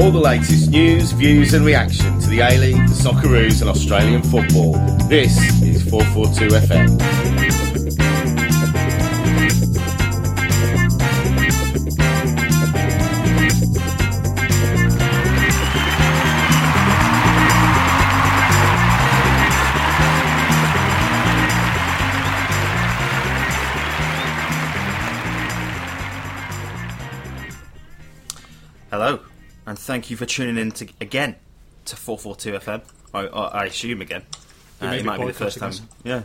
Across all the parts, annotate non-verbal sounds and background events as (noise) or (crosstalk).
All the latest news, views, and reaction to the A League, the Socceroos, and Australian football. This is 442 FM. Thank you for tuning in to, again to 442 FM. I, I, I assume again. Uh, it might be the first time. us. Yeah.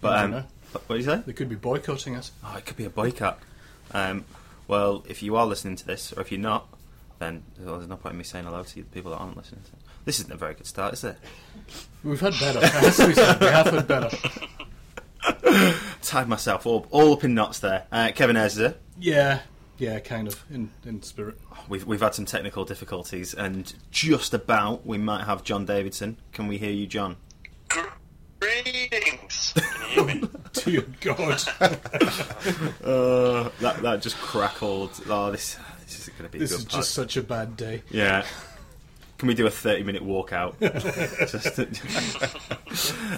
But, um, what do you say? They could be boycotting us. Oh, it could be a boycott. Um, well, if you are listening to this, or if you're not, then well, there's no point in me saying hello to you, the people that aren't listening. To This isn't a very good start, is it? We've had better. It has said, we have had better. (laughs) Tied myself all, all up in knots there. Uh, Kevin Ayres. Yeah, yeah, kind of in in spirit. We've, we've had some technical difficulties, and just about we might have John Davidson. Can we hear you, John? Greetings. (laughs) Can you hear me? Dear God, (laughs) Uh, that that just crackled. Oh, this this is going to be this a is good just pod. such a bad day. yeah. Can we do a thirty-minute walkout? (laughs) just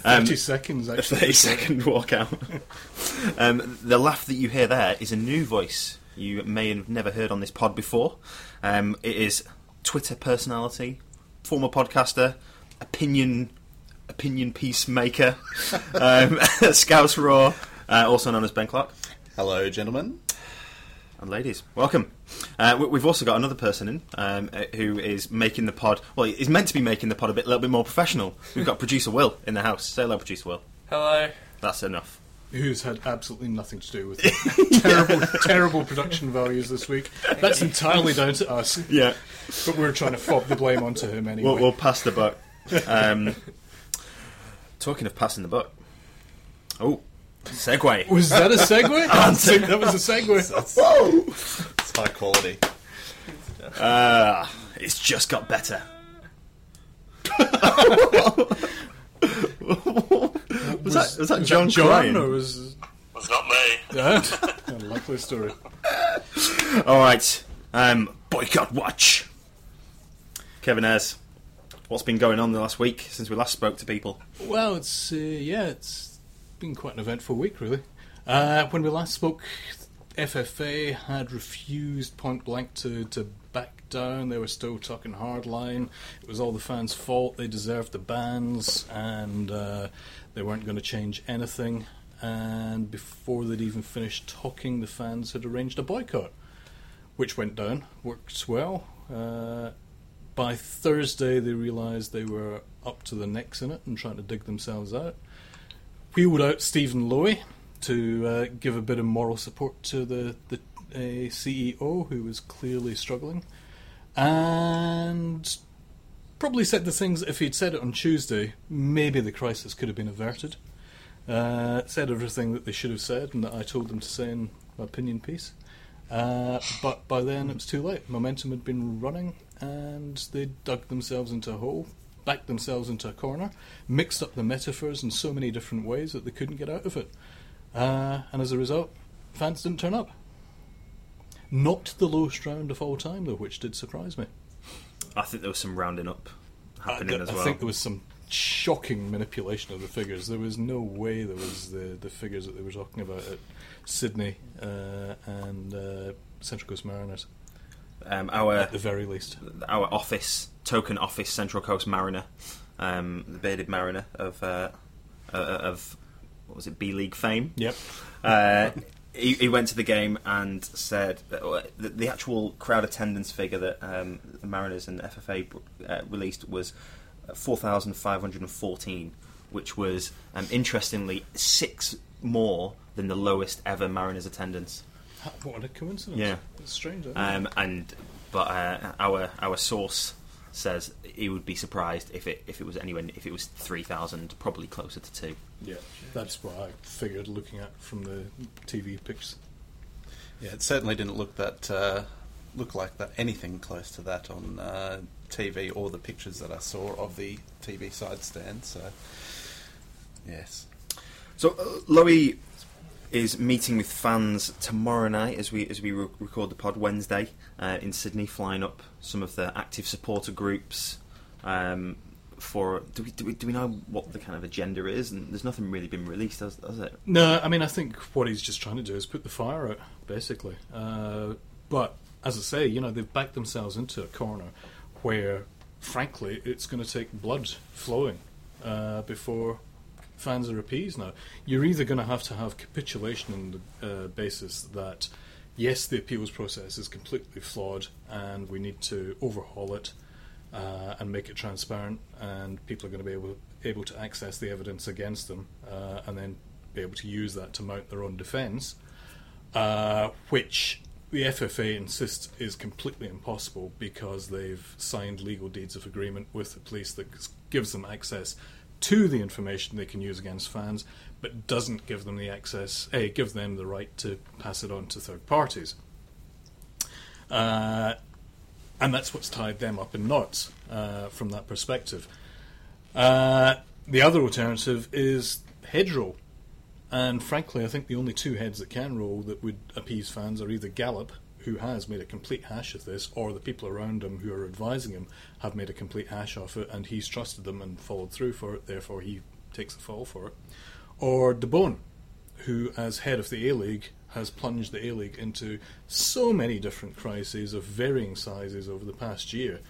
um, Thirty seconds actually. a actually. thirty-second walkout. um, the laugh that you hear there is a new voice you may have never heard on this pod before. Um, it is Twitter personality, former podcaster, opinion opinion peacemaker, (laughs) um, (laughs) Scouse Roar, uh, also known as Ben Clark. Hello, gentlemen. and ladies, welcome. Uh, we- we've also got another person in um, uh, who is making the pod. Well, he's meant to be making the pod a bit, little bit more professional. We've got (laughs) producer Will in the house. Say hello, producer Will. Hello. That's enough. Who's had absolutely nothing to do with it. (laughs) terrible, terrible production values this week. That's entirely down to us. Yeah, But we're trying to fob the blame onto him anyway. we'll, we'll pass the buck. Um, (laughs) talking of passing the buck. Oh, segue. Was that a segue? (laughs) That was a segue. Whoa! It's high quality. Uh, it's just got better. Was, that was that Was John, that John crying? or was Was not me. that? (laughs) Unlikely story. All right, um, boycott watch. Kevin Ayres, what's been going on the last week since we last spoke to people? Well, it's uh, yeah, it's been quite an eventful week, really. Uh, when we last spoke, FFA had refused point blank to, to back down. They were still talking hardline. It was all the fans' fault. They deserved the bans, and uh, they weren't going to change anything. And before they'd even finished talking, the fans had arranged a boycott, which went down, works well. Uh, by Thursday, they realised they were up to the necks in it and trying to dig themselves out. Wheeled out Stephen Lowy to uh, give a bit of moral support to the, the uh, CEO, who was clearly struggling. And probably said the things, if he'd said it on Tuesday, maybe the crisis could have been averted. Uh, said everything that they should have said and that I told them to say in my opinion piece. Uh, but by then it was too late. Momentum had been running, and they dug themselves into a hole, backed themselves into a corner, mixed up the metaphors in so many different ways that they couldn't get out of it. Uh, and as a result, fans didn't turn up. Not the lowest round of all time, though, which did surprise me. I think there was some rounding up I, happening as well. I think there was some shocking manipulation of the figures. There was no way there was the, the figures that they were talking about at Sydney uh, and uh, Central Coast Mariners, um, our at the very least. our office token office Central Coast Mariner, um, the bearded Mariner of uh, uh, of what was it B League fame. Yep. Uh, he, he went to the game and said that, uh, the, the actual crowd attendance figure that um, the Mariners and FFA uh, released was four thousand five hundred and fourteen, which was um, interestingly six more than the lowest ever Mariners attendance. What a coincidence. Yeah. It's strange. Um, and but uh, our our source says he would be surprised if it if it was anywhere if it was three thousand, probably closer to two. yeah. That's what I figured looking at from the TV pictures. Yeah, it certainly didn't look that uh, look like that anything close to that on uh, TV or the pictures that I saw of the TV side stand. So, yes, So uh, Lowy is meeting with fans tomorrow night as we as we re- record the pod Wednesday uh, in Sydney, flying up some of the active supporter groups. Um, for do we, do we do we know what the kind of agenda is? And there's nothing really been released, has, has it? No, I mean, I think what he's just trying to do is put the fire out, basically. Uh, but as I say, you know, they've backed themselves into a corner where, frankly, it's going to take blood flowing uh, before fans are appeased. Now, you're either going to have to have capitulation on the uh, basis that yes, the appeals process is completely flawed, and we need to overhaul it. Uh, and make it transparent, and people are going to be able able to access the evidence against them, uh, and then be able to use that to mount their own defence, uh, which the FFA insists is completely impossible because they've signed legal deeds of agreement with the police that gives them access to the information they can use against fans, but doesn't give them the access, a give them the right to pass it on to third parties. Uh, and that's what's tied them up in knots uh, from that perspective. Uh, the other alternative is hedge roll, and frankly, I think the only two heads that can roll that would appease fans are either Gallop, who has made a complete hash of this, or the people around him who are advising him have made a complete hash of it, and he's trusted them and followed through for it. Therefore, he takes the fall for it. Or De Bohun, who, as head of the A League, has plunged the A League into so many different crises of varying sizes over the past year.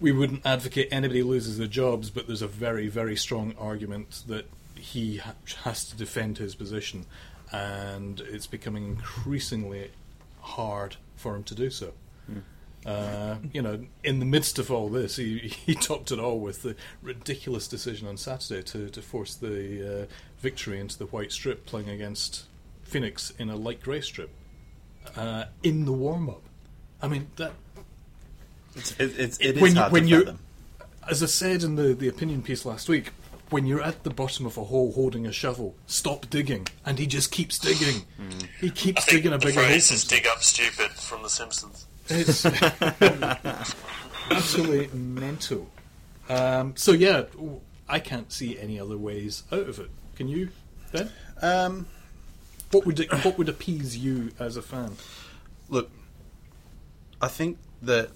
We wouldn't advocate anybody loses their jobs, but there's a very, very strong argument that he ha- has to defend his position, and it's becoming increasingly hard for him to do so. Hmm. Uh, you know, in the midst of all this, he, he topped it all with the ridiculous decision on Saturday to, to force the uh, victory into the white strip, playing against Phoenix in a light grey strip uh, in the warm up. I mean, that It's, it's, it is when, you- hard when to you, fathom. as I said in the, the opinion piece last week, when you're at the bottom of a hole holding a shovel, stop digging, and he just keeps digging. He I keeps think digging a bigger hole. phrase is dig up stupid from The Simpsons. It's (laughs) absolutely mental. Um, so yeah, I can't see any other ways out of it. Can you, Ben? Um, What would it, what would appease you as a fan? look, I think that,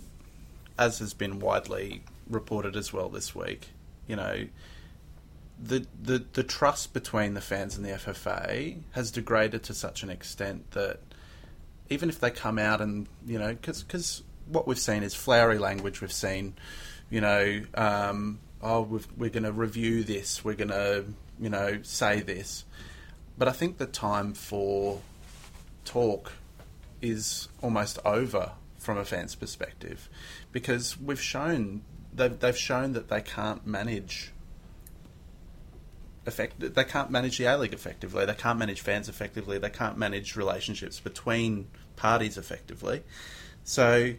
as has been widely reported as well this week, you know, the, the the trust between the fans and the FFA has degraded to such an extent that even if they come out and you know, because what we've seen is flowery language. We've seen, you know, um, oh, we've, we're going to review this. We're going to, you know, say this. But I think the time for talk is almost over from a fan's perspective because we've shown they've, they've shown that they can't manage they can't manage the A League effectively. They can't manage fans effectively. They can't manage relationships between parties effectively. So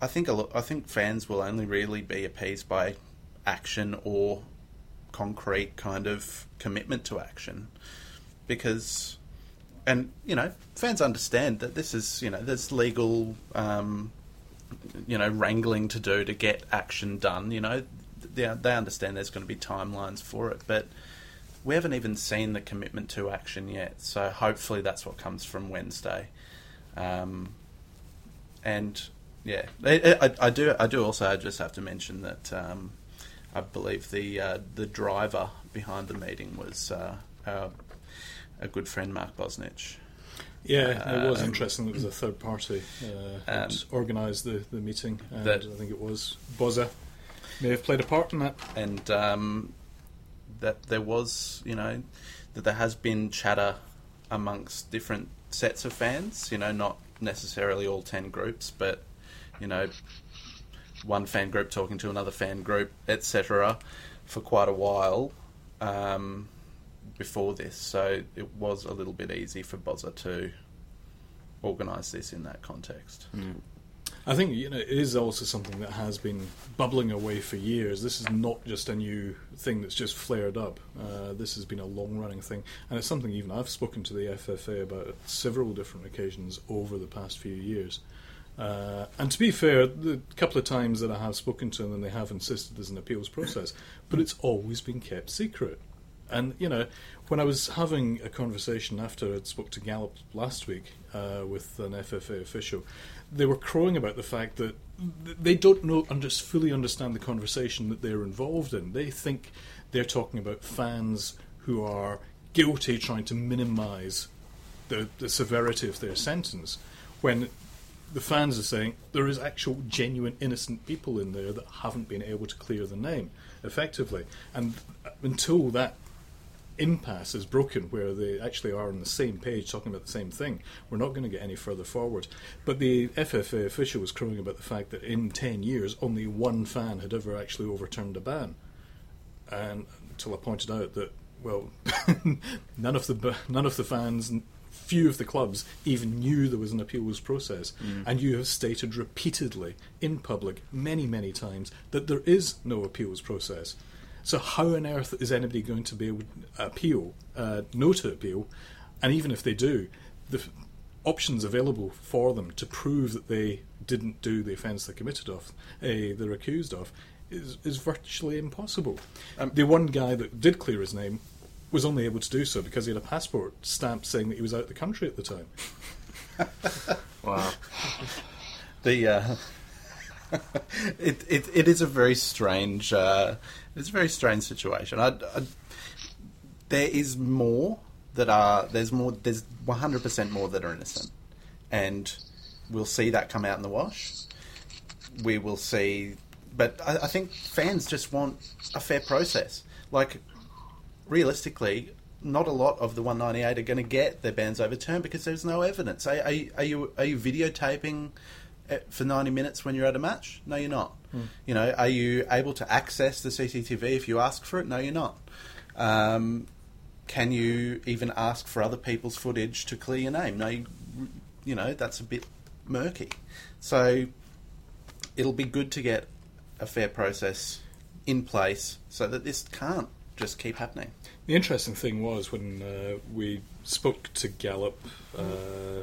I think a lot, I think fans will only really be appeased by action or concrete kind of commitment to action because and you know fans understand that this is you know there's legal um, you know wrangling to do to get action done you know. They, they understand there's going to be timelines for it but we haven't even seen the commitment to action yet so hopefully that's what comes from Wednesday um, and yeah I, I, I do I do also I just have to mention that um, I believe the uh, the driver behind the meeting was uh, our, a good friend Mark Bosnich Yeah, it was Um, interesting. It was a third party uh, that organised the, the meeting, and that- I think it was Bozza may have played a part in that. and um, that there was, you know, that there has been chatter amongst different sets of fans. You know, not necessarily all ten groups, but you know, one fan group talking to another fan group, etc., for quite a while um, before this. So it was a little bit easy for Bozza to organise this in that context. I think you know it is also something that has been bubbling away for years. This is not just a new thing that's just flared up. Uh, this has been a long-running thing, and it's something even I've spoken to the FFA about several different occasions over the past few years. Uh, and to be fair, the couple of times that I have spoken to them, they have insisted there's an appeals process, but it's always been kept secret. And you know, when I was having a conversation after I'd spoke to Gallop last week uh, with an FFA official, they were crowing about the fact that they don't know just fully understand the conversation that they're involved in. They think they're talking about fans who are guilty, trying to minimise the, the severity of their sentence, when the fans are saying there is actual genuine innocent people in there that haven't been able to clear the name effectively and until that impasse is broken where they actually are on the same page talking about the same thing we're not going to get any further forward but the FFA official was crowing about the fact that in 10 years only one fan had ever actually overturned a ban and until I pointed out that well (laughs) none of the none of the fans few of the clubs even knew there was an appeals process. Mm. And you have stated repeatedly in public, many, many times, that there is no appeals process. So, how on earth is anybody going to be able to appeal, uh, no to appeal? And even if they do, the f- options available for them to prove that they didn't do the offence they committed of, uh, they're accused of, is, is virtually impossible. Um, the one guy that did clear his name was only able to do so because he had a passport stamp saying that he was out of the country at the time. (laughs) Wow. the uh, (laughs) it, it it is a very strange uh, it's a very strange situation. I, I, there is more that are there's more there's 100 percent more that are innocent, and we'll see that come out in the wash. We will see, but I, I think fans just want a fair process. Like realistically, not a lot of the 198 are going to get their bans overturned because there's no evidence. Are, are, you- are you are you videotaping for 90 minutes when you're at a match? No, you're not. You know, are you able to access the CCTV if you ask for it? No, you're not. Um, can you even ask for other people's footage to clear your name? No, you, you know that's a bit murky. So it'll be good to get a fair process in place so that this can't just keep happening. The interesting thing was when uh, we spoke to Gallop, uh,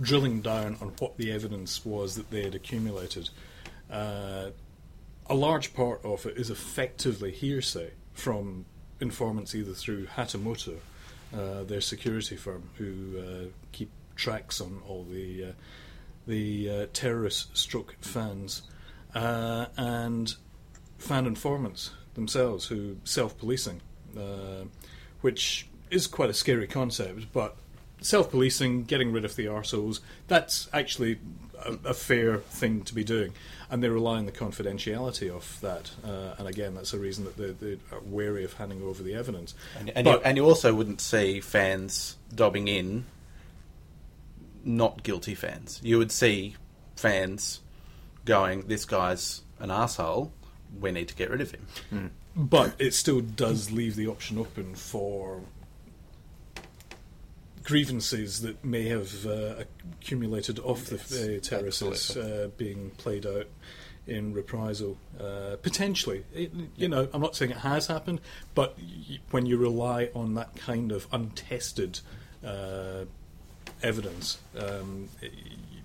drilling down on what the evidence was that they had accumulated. Uh, a large part of it is effectively hearsay from informants either through Hatamoto, uh, their security firm, who uh, keep tracks on all the uh, the uh, terrorist stroke fans, uh, and fan informants themselves who self-policing, uh, which is quite a scary concept, but self-policing, getting rid of the arseholes, that's actually a, a fair thing to be doing. And they rely on the confidentiality of that. Uh, and again, that's a reason that they, they are wary of handing over the evidence. And, and, you, and you also wouldn't see fans dobbing in not guilty fans. You would see fans going, "This guy's an asshole. We need to get rid of him." But it still does leave the option open for grievances that may have uh, accumulated off Yes, the uh, terraces uh, being played out in reprisal. Uh, potentially, it, you know, I'm not saying it has happened, but y- when you rely on that kind of untested uh, evidence, um, it,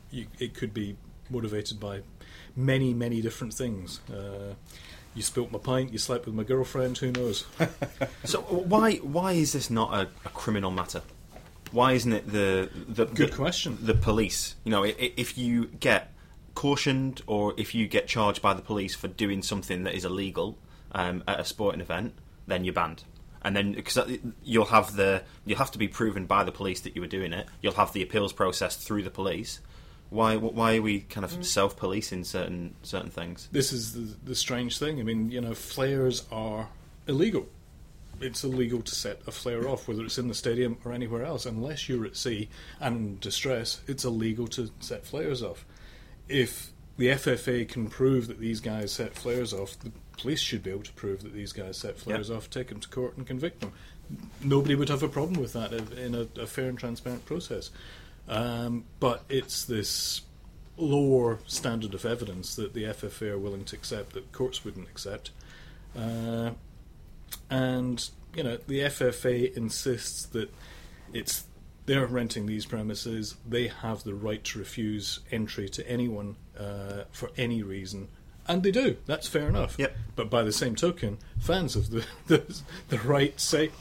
you, it could be motivated by many, many different things. Uh, you spilt my pint, you slept with my girlfriend, who knows? (laughs) So why why is this not a, a criminal matter? Why isn't it the the Good the- question. The police, you know, i- i- if you get cautioned or if you get charged by the police for doing something that is illegal um, at a sporting event, then you're banned. And then because you'll have the you'll have to be proven by the police that you were doing it. You'll have the appeals process through the police. Why why are we kind of self policing certain certain things? This is the, the strange thing. I mean, you know, flares are illegal. It's illegal to set a flare off, whether it's in the stadium or anywhere else, unless you're at sea and in distress. It's illegal to set flares off. If the FFA can prove that these guys set flares off, the police should be able to prove that these guys set flares off, take them to court, and convict them. Nobody would have a problem with that in a, a fair and transparent process. Um, but it's this lower standard of evidence that the FFA are willing to accept that courts wouldn't accept. Uh, and, you know, the FFA insists that it's they're renting these premises, they have the right to refuse entry to anyone uh, for any reason, and they do. That's fair enough. Yep. But by the same token, fans of the (laughs) the, the right say,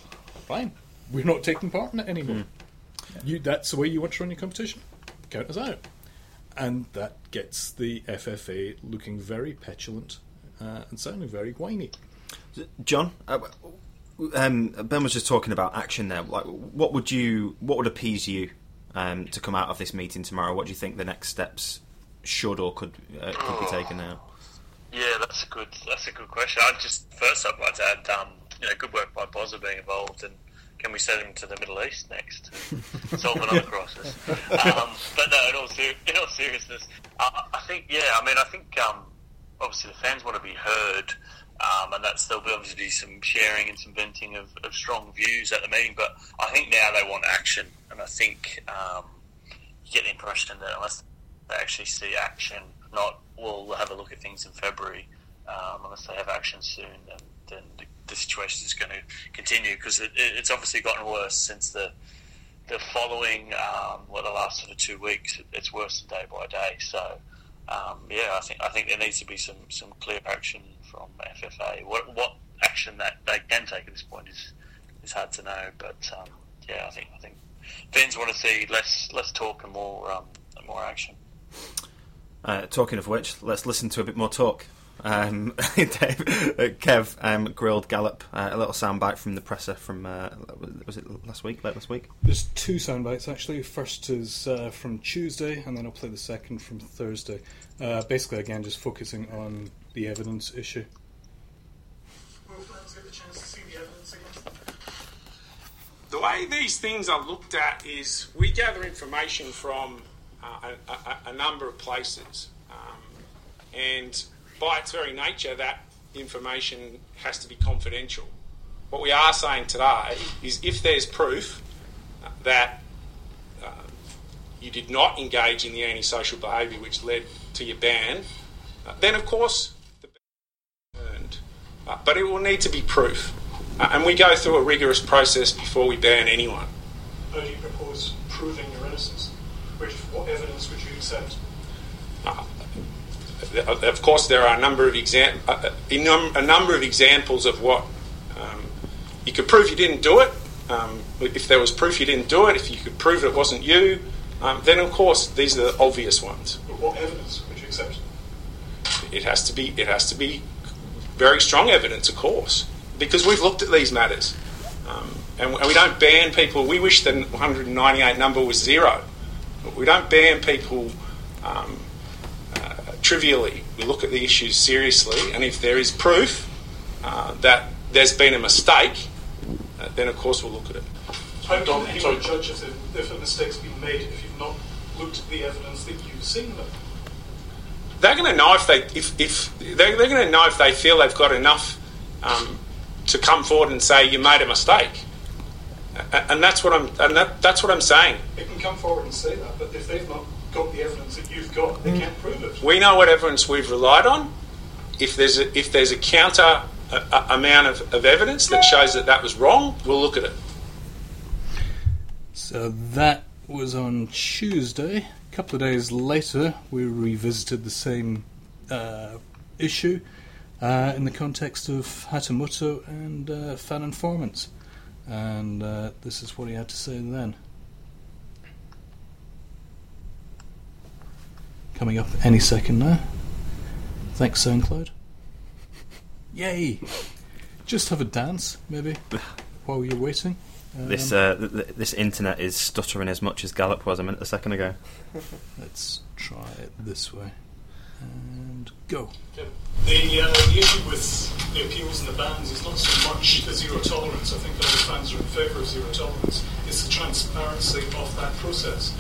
"Fine, we're not taking part in it anymore." You, that's the way you want to run your competition. Count us out, and that gets the FFA looking very petulant uh, and sounding very whiny. John, uh, um, Ben was just talking about action there. Like, what would you, what would appease you um, to come out of this meeting tomorrow? What do you think the next steps should or could uh, could be taken now? Yeah, that's a good that's a good question. I'd just first I'd like to add, um, you know, good work by Bozza being involved, and can we send him to the Middle East next to (laughs) solve another crisis? Um, but no, in all, ser- in all seriousness, I, I think yeah, I mean, I think um, obviously the fans want to be heard. Um, and that's there'll be obviously some sharing and some venting of, of strong views at the meeting. But I think now they want action, and I think um, you get the impression that unless they actually see action, not we'll have a look at things in February. Um, unless they have action soon, then, then the, the situation is going to continue because it, it, it's obviously gotten worse since the the following um, what the last sort of two weeks. It, it's worse day by day. So um, yeah, I think I think there needs to be some, some clear action from FFA. What what action that they can take at this point is is hard to know. But um, yeah, I think I think fans want to see less less talk and more um, more action. Uh, talking of which, let's listen to a bit more talk. Um, (laughs) Dave, uh, Kev um, grilled Gallop uh, a little soundbite from the presser from uh, was it last week, late last week? There's two soundbites actually. First is uh, from Tuesday, and then I'll play the second from Thursday. Uh, basically, again, just focusing on the evidence issue. Will fans get the chance to see the evidence again? the way these things are looked at is we gather information from uh, a, a, a number of places, um, and by its very nature, that information has to be confidential. What we are saying today is if there's proof that uh, you did not engage in the antisocial behaviour which led to your ban, uh, then of course the ban is earned. Uh, but it will need to be proof. Uh, and we go through a rigorous process before we ban anyone. How do you propose proving your innocence? Which, what evidence would you accept? Of course, there are a number of exam- uh, a a number of examples of what um, you could prove you didn't do it. Um, if there was proof you didn't do it, if you could prove it wasn't you, um, then of course these are the obvious ones. But what evidence would you accept? It has to be it has to be very strong evidence, of course, because we've looked at these matters, um, and, we don't ban people. We wish the 198 number was zero. But we don't ban people um, uh, trivially. We look at the issues seriously, and if there is proof uh, that there's been a mistake, uh, then of course we'll look at it. How can anyone judge if, if a mistake's been made if you've not looked at the evidence that you've seen them? They're going to know if they if, if they're, they're going to know if they feel they've got enough um, to come forward and say you made a mistake, and that's what I'm and that, that's what I'm saying. They can come forward and say that, but if they've not got the evidence that you've got, they can't prove it. We know what evidence we've relied on. If there's a, if there's a counter a, a amount of, of evidence that shows that that was wrong, we'll look at it. So that was on Tuesday. Couple of days later, we revisited the same uh, issue uh, in the context of Hatamoto and uh, fan informants. And uh, this is what he had to say then. Coming up any second now. Thanks, SoundCloud. Yay! Just have a dance, maybe, while you're waiting. Um, This uh, th- th- this internet is stuttering as much as Gallop was a minute a second ago. (laughs) Let's try it this way. And go. The, uh, the issue with the appeals and the bans is not so much the zero tolerance. I think all the fans are in favour of zero tolerance. It's the transparency of that process.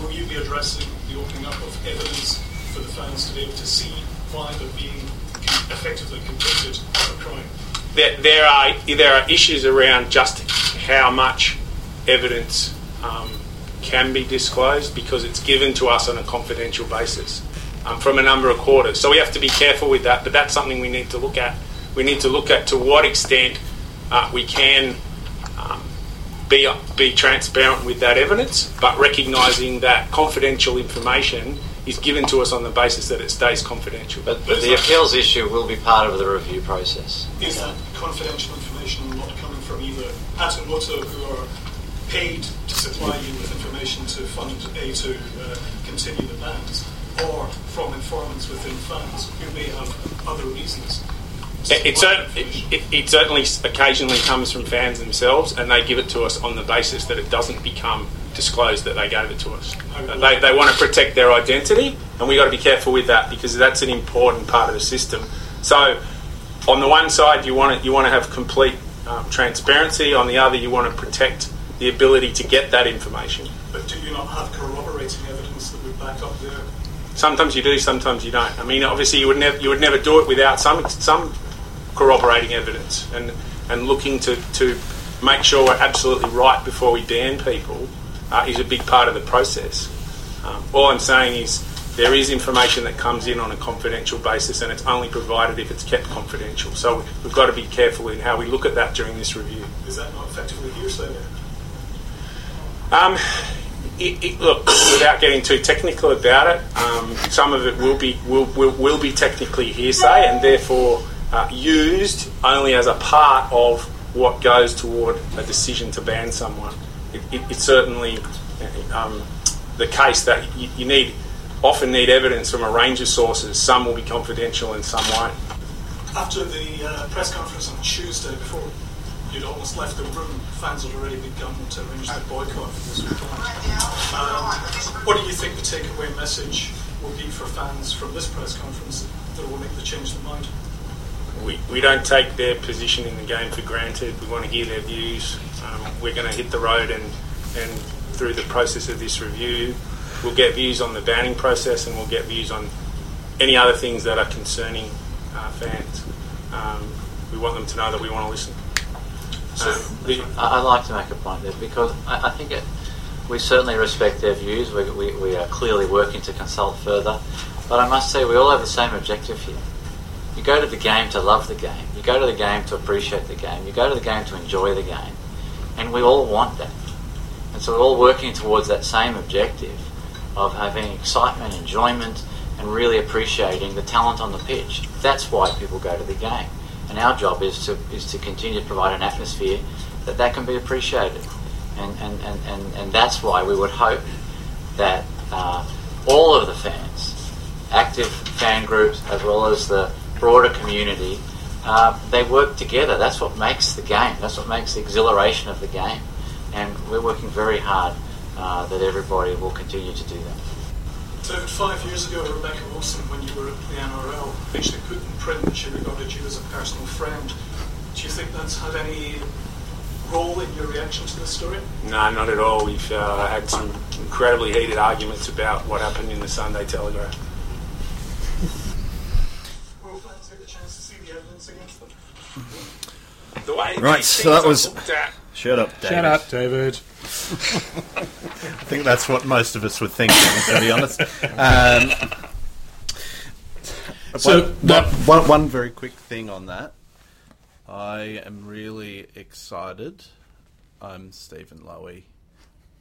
Will you be addressing the opening up of evidence for the fans to be able to see why they're being effectively convicted of a crime? There, there are there are issues around just how much evidence um, can be disclosed because it's given to us on a confidential basis um, from a number of quarters. So we have to be careful with that. But that's something we need to look at. We need to look at to what extent uh, we can um, be be transparent with that evidence, but recognising that confidential information is given to us on the basis that it stays confidential. But, but the appeals issue will be part of the review process. Is that confidential information not coming from either Hatamoto, who are paid to supply you with information to fund A to uh, continue the bans, or from informants within fans who may have other reasons? It, it, cer- it, it, it certainly occasionally comes from fans themselves, and they give it to us on the basis that it doesn't become disclosed that they gave it to us. They, they want to protect their identity, and we've got to be careful with that because that's an important part of the system. So, on the one side, you want to, you want to have complete um, transparency. On the other, you want to protect the ability to get that information. But do you not have corroborating evidence that would back up their Sometimes you do, sometimes you don't. I mean, obviously, you would never you would never do it without some some corroborating evidence and and looking to to make sure we're absolutely right before we ban people uh, is a big part of the process. Um, all I'm saying is there is information that comes in on a confidential basis, and it's only provided if it's kept confidential. So we've got to be careful in how we look at that during this review. Is that not effectively hearsay? then? Um, it, it, look, without getting too technical about it, um, some of it will be will, will, will be technically hearsay and therefore uh, used only as a part of what goes toward a decision to ban someone. It, it, it's certainly um, the case that you, you need often need evidence from a range of sources. Some will be confidential and some won't. After the uh, press conference on Tuesday, before you'd almost left the room, fans had already begun to arrange their boycott for this weekend. Um, what do you think the takeaway message will be for fans from this press conference that will make the change their mind? we, we don't take their position in the game for granted. We want to hear their views. Um, we're going to hit the road and, and through the process of this review, we'll get views on the banning process and we'll get views on any other things that are concerning uh, fans. Um, we want them to know that we want to listen. Uh, the- I'd like to make a point there because I, I think it, we certainly respect their views. We, we, we are clearly working to consult further. But I must say, we all have the same objective here. You go to the game to love the game. You go to the game to appreciate the game. You go to the game to enjoy the game. And we all want that. And so we're all working towards that same objective of having excitement, enjoyment, and really appreciating the talent on the pitch. That's why people go to the game. And our job is to, is to continue to provide an atmosphere that that can be appreciated. And, and, and, and, and that's why we would hope that uh, all of the fans, active fan groups as well as the broader community, uh, they work together. That's what makes the game. That's what makes the exhilaration of the game. And we're working very hard uh, that everybody will continue to do that. David, five years ago, Rebecca Wilson, when you were at the NRL, actually put in print that she regarded you as a personal friend. Do you think that's had any role in your reaction to this story? No, not at all. We've uh, had some incredibly heated arguments about what happened in the Sunday Telegraph. Will fans get the chance to see the evidence against them? The way Right, so that was- at- Shut up, David. Shut up, David. I think that's what most of us were thinking, to be honest. Um, So one, that- one- one- one very quick thing on that. I am really excited. I'm Stephen Lowy.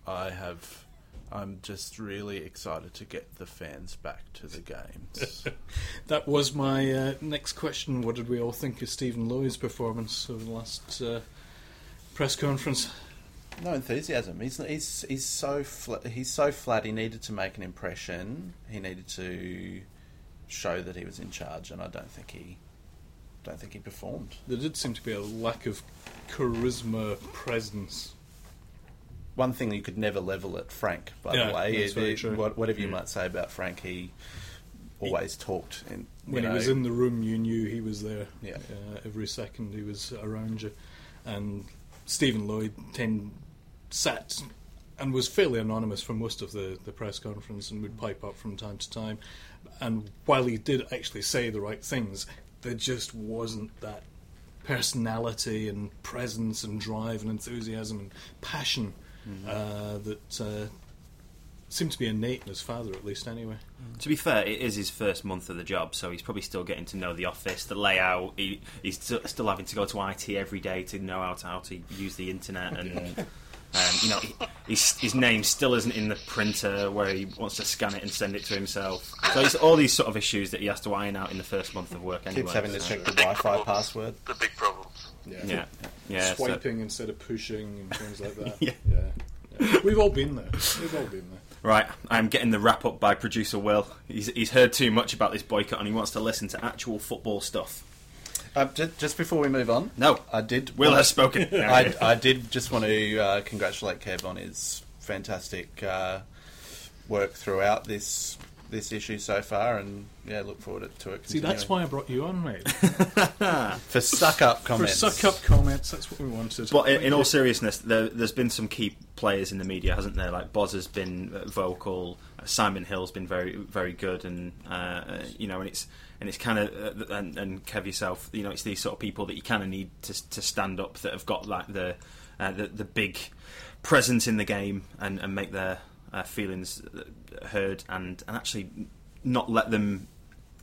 I have. I'm just really excited to get the fans back to the games. (laughs) That was my uh, next question. What did we all think of Stephen Lowy's performance over the last uh, press conference? No enthusiasm. He's he's he's so flat. He's so flat. He needed to make an impression. He needed to show that he was in charge, and I don't think he don't think he performed. There did seem to be a lack of charisma presence. One thing you could never level at Frank, by Yeah, the way. that's It- it- whatever you might say about Frank, he always talked. In, When know, he was in the room, you knew he was there. Yeah. Uh, every second he was around you. And Stephen Lowy ten, sat and was fairly anonymous for most of the, the press conference and would pipe up from time to time. And while he did actually say the right things, there just wasn't that personality and presence and drive and enthusiasm and passion uh, that uh, seemed to be innate in his father, at least, anyway. To be fair, it is his first month of the job, so he's probably still getting to know the office, the layout. He, he's st- still having to go to IT every day to know how to, how to use the internet, and Um, you know, he, his, his name still isn't in the printer where he wants to scan it and send it to himself. So it's all these sort of issues that he has to iron out in the first month of work anyway. Keeps having to check the The Wi-Fi problems. password. The big problems. Yeah, yeah. so- Swiping instead of pushing and things like that. (laughs) Yeah. yeah. yeah. We've all been there. We've all been there. Right, I'm getting the wrap up by producer Will. He's, he's heard too much about this boycott and he wants to listen to actual football stuff. Uh, just, just before we move on, No. I did. Will want- has spoken. (laughs) I, I did just want to uh, congratulate Kev on his fantastic uh, work throughout this this issue so far, and yeah, look forward to it. See, that's why I brought you on, mate. (laughs) for suck up comments. For suck up comments, that's what we wanted. But in, in all seriousness, there, there's been some key players in the media, hasn't there? Like Boz has been uh, vocal, Simon Hill's been very, very good, and uh, uh, you know, and it's and it's kind of uh, and, and Kev yourself, you know, it's these sort of people that you kind of need to to stand up that have got like the uh, the, the big presence in the game and, and make their uh, feelings uh, heard and and actually not let them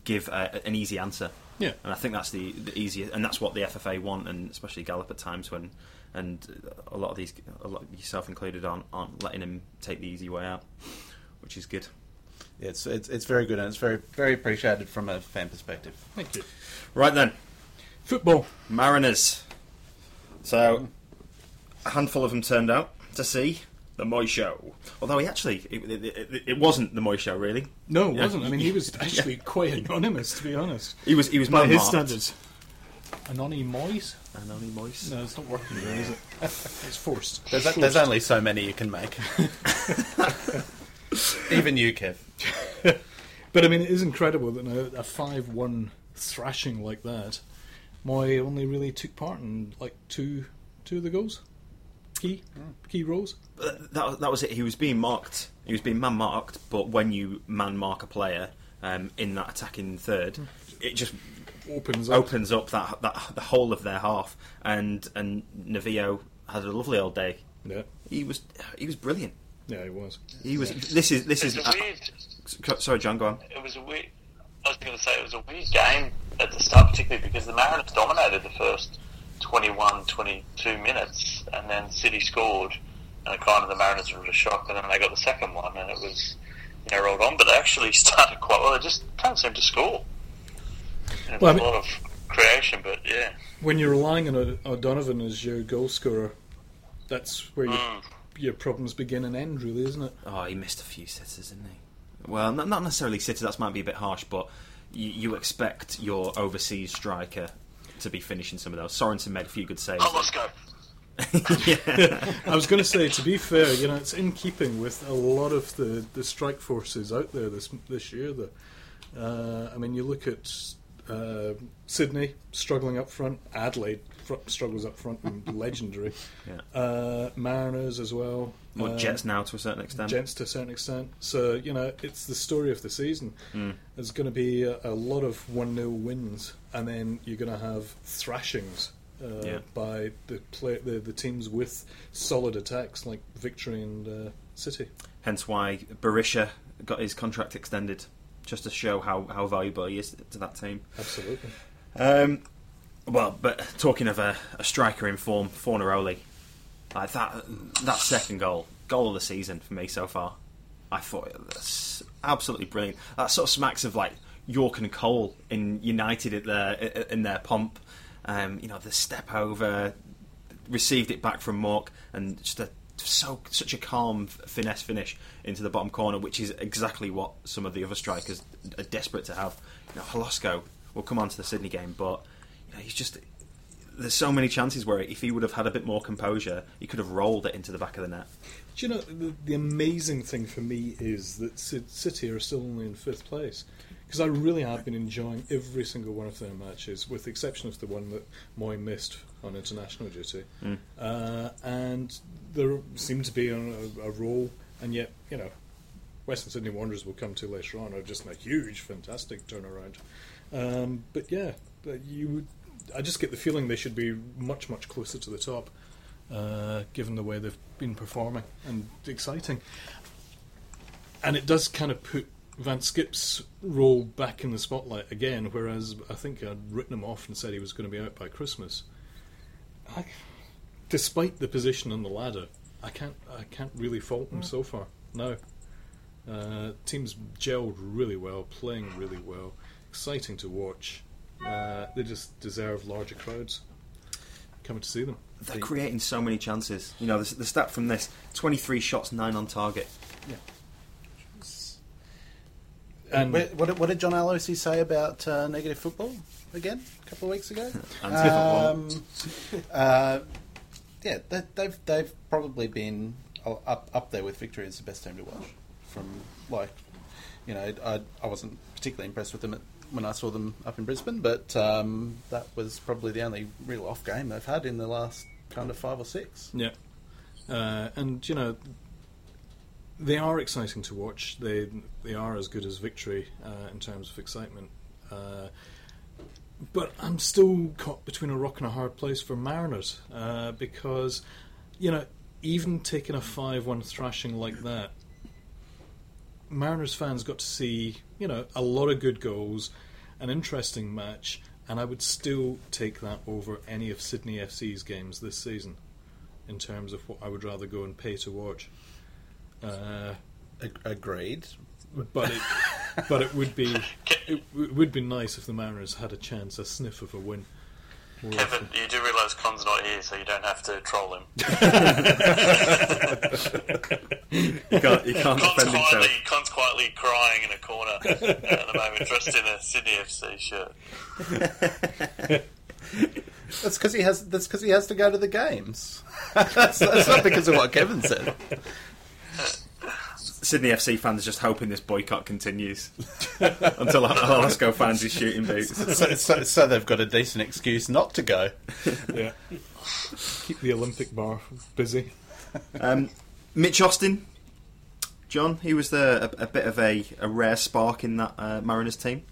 give a, an easy answer. Yeah. And I think that's the, the easiest, and that's what the FFA want, and especially Gallop at times when, and a lot of these, a lot yourself included, aren't, aren't letting him take the easy way out, which is good. Yeah, it's, it's it's very good, and it's very very appreciated from a fan perspective. Thank you. Right then, Football. Mariners. So, a handful of them turned out to see the Mooy Show. Although he actually, it, it, it, it wasn't the Mooy Show really. No, it Yeah. wasn't. I mean, he was (laughs) actually quite anonymous, to be honest. He was, he was By his man-marked. standards. Anonymous? Anonymous. No, it's not working there, is it? (laughs) it's forced. There's, there's only so many you can make. (laughs) Even you, Kev. (laughs) But I mean, it is incredible that a, a 5 1 thrashing like that, Mooy only really took part in like two two of the goals. Key? Key roles? That, that was it. He was being marked. He was being man marked. But when you man mark a player um, in that attacking third, it just Opens up. opens up that, that the whole of their half. And and Novillo had a lovely old day. Yeah. He was he was brilliant. Yeah, he was. He was. This is this It's is. a weird. uh, sorry, John. Go on. It was a weird. I was going to say it was a weird game at the start, particularly because the Mariners dominated the first 21, 22 minutes, and then City scored, and it kind of the Mariners were shocked, and then they got the second one, and it was you know rolled on. But they actually (laughs) started quite well. They just can't seem to score. And it Well, I was mean- a lot of creation, but yeah. When you're relying on O- O'Donovan as your goal scorer, that's where your, Mm. Your problems begin and end, really, isn't it? Oh, he missed a few sitters, didn't he? Well, not, not necessarily sitters. That might be a bit harsh, but you, you expect your overseas striker to be finishing some of those. Sorensen made a few good saves. Oh, let's go. (laughs) I was going to say, to be fair, you know, it's in keeping with a lot of the, the strike forces out there this this year. The, uh, I mean, you look at uh, Sydney struggling up front, Adelaide fr- struggles up front, and (laughs) legendary. Yeah. Uh, Mariners as well. Well, Uh, Jets now to a certain extent. Jets to a certain extent. So, you know, it's the story of the season. There's going to be a, a lot of 1 0 wins, and then you're going to have thrashings uh, Yeah. by the, play, the the teams with solid attacks like Victory and uh, City. Hence why Berisha got his contract extended, just to show how, how valuable he is to that team. Absolutely. Um, well, but talking of a, a striker in form, Fornaroli, like that that second goal, goal of the season for me so far. I thought that's absolutely brilliant. That sort of smacks of like Yorke and Cole in United at their in their pomp. Um, you know, the step over, received it back from Mork, and just a so such a calm finesse finish into the bottom corner, which is exactly what some of the other strikers are desperate to have. You know, Holosko will come on to the Sydney game, but he's just there's so many chances where if he would have had a bit more composure, he could have rolled it into the back of the net. Do you know, the, the amazing thing for me is that Ci- City are still only in fifth place. Because I really have been enjoying every single one of their matches, with the exception of the one that Mooy missed on international duty. Uh, and there seem to be on a, a roll, and yet, you know, Western Sydney Wanderers will come to later on are just in a huge, fantastic turnaround. Um, but yeah, you would, I just get the feeling they should be much, much closer to the top, uh, given the way they've been performing and exciting. And it does kind of put Van 't Schip's role back in the spotlight again, whereas I think I'd written him off and said he was going to be out by Christmas. I, despite the position on the ladder, I can't I can't really fault them so far. No, uh, teams gelled really well, playing really well, exciting to watch. Uh, they just deserve larger crowds coming to see them. They're creating so many chances. You know, the, the stat from this: twenty-three shots, nine on target. Yeah. And What, what, did- what did John Aloisi say about uh, negative football again a couple of weeks ago? (laughs) Um, uh, yeah, they, they've they've probably been up up there with victory as the best team to watch. From like, you know, I, I wasn't particularly impressed with them at, when I saw them up in Brisbane, but um, that was probably the only real off game they've had in the last kind of five or six. Yeah, uh, and you know they are exciting to watch. They they are as good as victory uh, in terms of excitement. Uh, but I'm still caught between a rock and a hard place for Mariners uh, because you know even taking a five-one thrashing like that, Mariners fans got to see you know a lot of good goals, an interesting match, and I would still take that over any of Sydney FC's games this season in terms of what I would rather go and pay to watch. Uh, Ag- agreed. but it, but it would be it, would be nice if the Mariners had a chance, a sniff of a win. More Kevin, you do realise Con's not here, so you don't have to troll him. (laughs) You can't, you can't Con's defend himself. quietly, Con's quietly crying in a corner at the moment, dressed in a Sydney FC shirt. (laughs) That's because he has. That's because he has to go to the games. (laughs) that's, that's not because of what Kevin said. Sydney FC fans are just hoping this boycott continues (laughs) until Holosko fans his shooting boots. So, so, so they've got a decent excuse not to go. yeah, keep the Olympic bar busy. Um, Mitch Austin, John, he was the, a, a bit of a, a rare spark in that uh, Mariners team.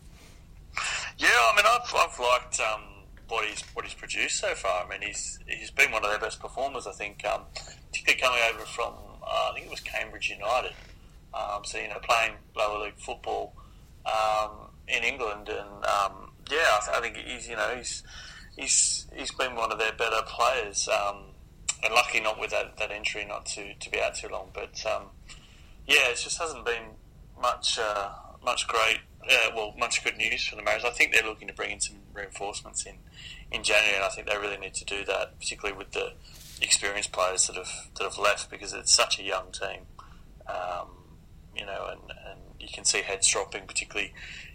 Yeah, I mean, I've, I've liked um, what he's what he's produced so far. I mean, he's he's been one of their best performers. I think, um, particularly coming over from uh, I think it was Cambridge United. Um, so you know, playing lower league football um, in England, and um, yeah, I, th- I think he's you know he's he's he's been one of their better players. Um, and lucky not with that, that injury, not to, to be out too long. But um, yeah, it just hasn't been much uh, much great, uh, well, much good news for the Mariners. I think they're looking to bring in some reinforcements in in January, and I think they really need to do that, particularly with the experienced players that have that have left because it's such a young team. Um, you know, and, and you can see heads dropping, particularly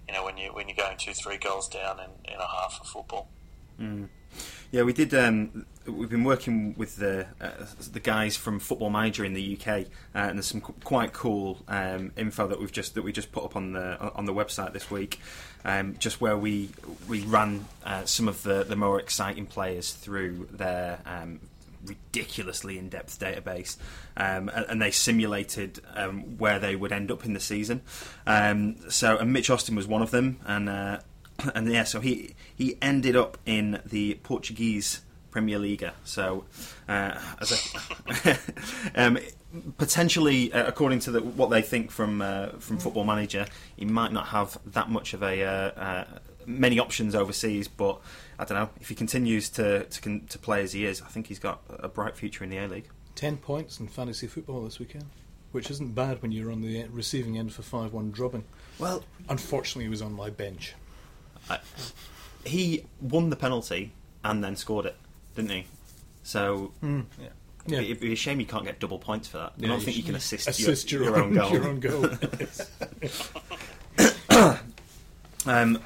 you know when you when you're going two three goals down in, in a half of football. Yeah, we did. Um, we've been working with the uh, the guys from Football Manager in the UK, uh, and there's some qu- quite cool um, info that we've just that we just put up on the on the website this week. Um, just where we we ran uh, some of the, the more exciting players through their um, ridiculously in depth database, um, and, and they simulated um, where they would end up in the season. Um, so, and Mitch Austin was one of them, and. Uh, (clears throat) and yeah, so he he ended up in the Portuguese Premier Liga. So, uh, a, (laughs) um, potentially, uh, according to the, what they think from uh, from Football Manager, he might not have that much of a uh, uh, many options overseas. But I don't know if he continues to to, to play as he is. I think he's got a bright future in the A League. Ten points in fantasy football this weekend, which isn't bad when you're on the receiving end for five-one drubbing. Well, Unfortunately, he was on my bench. he won the penalty and then scored it, didn't he? So. Yeah. It'd be a shame you can't get double points for that. I don't you think you can assist, assist your, your, your own (laughs) goal. Your own goal. (laughs) (laughs) Um,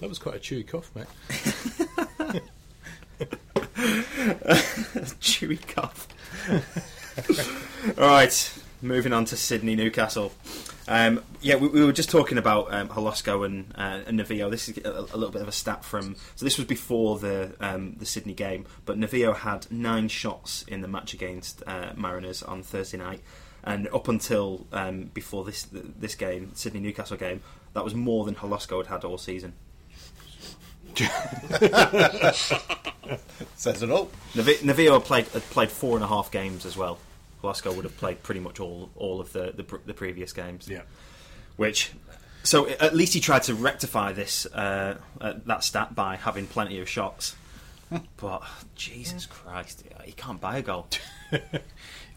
that was quite a chewy cough, mate. (laughs) chewy cough. All right, moving on to Sydney Newcastle. Um, yeah, we, we were just talking about um, Holosko and, uh, and Novillo. This is a, a little bit of a stat from. So this was before the um, the Sydney game, but Novillo had nine shots in the match against uh, Mariners on Thursday night, and up until um, before this this game, Sydney Newcastle game, that was more than Holosko had had all season. (laughs) Says it all. Navi- Novillo played played four and a half games as well. Glasgow would have played pretty much all all of the the, pr- the previous games. Yeah. Which, so at least he tried to rectify this uh, uh, that stat by having plenty of shots. (laughs) but Jesus Christ, he can't buy a goal. (laughs)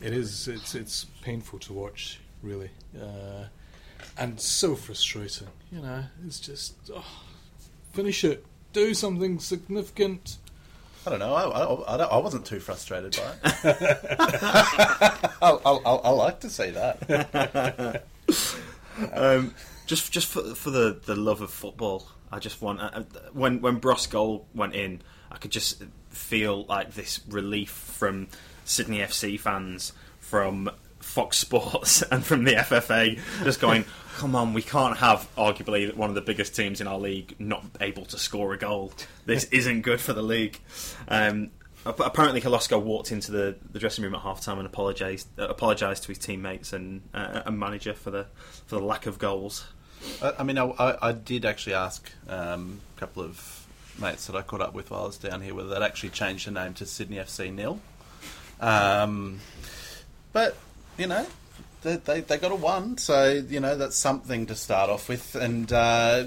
It is. It's it's painful to watch, really, uh, and so frustrating. You know, it's just oh, finish it. Do something significant. I don't know. I, I, I, don't- I wasn't too frustrated by it. I, I, I, I like to see that. (laughs) um, just just for, for the, the love of football, I just want uh, uh, when when Brosque goal went in, I could just feel like this relief from Sydney FC fans, from Fox Sports, (laughs) and from the FFA, just going, "Come on, we can't have arguably one of the biggest teams in our league not able to score a goal. This isn't good for the league." Um, Apparently, Holosko walked into the, the dressing room at half time and apologised uh, apologised to his teammates and uh, and manager for the for the lack of goals. I, I mean, I, I, I did actually ask um, a couple of mates that I caught up with while I was down here whether they'd actually changed the name to Sydney FC nil. Um, but you know, they, they they got a one, so you know that's something to start off with. And uh,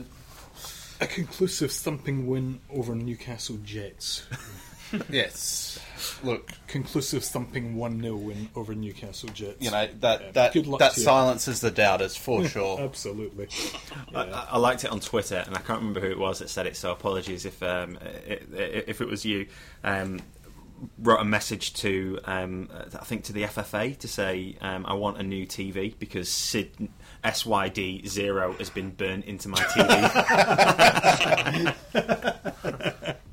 A conclusive thumping win over Newcastle Jets. (laughs) yes, look, conclusive thumping one 0 win over Newcastle Jets. you know that Yeah, that good luck that to you. silences the doubters for sure. Absolutely. I, I- I liked it on Twitter, and I can't remember who it was that said it. So apologies if um, i- i- if it was you. Um, wrote a message to um, I think to the FFA to say um, I want a new TV because Sid, SYD zero has been burnt into my TV. (laughs)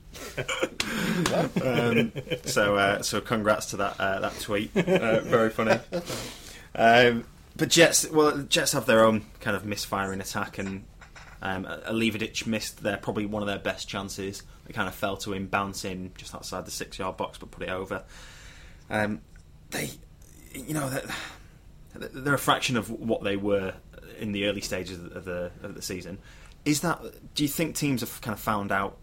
um, so uh, so congrats to that uh, that tweet. Uh, very funny. Um, but Jets, well, Jets have their own kind of misfiring attack, and um, Alivodic missed their probably one of their best chances. It kind of fell to him bouncing just outside the six-yard box, but put it over. Um, they, you know, they're, they're a fraction of what they were in the early stages of the of the season. Is that? Do you think teams have kind of found out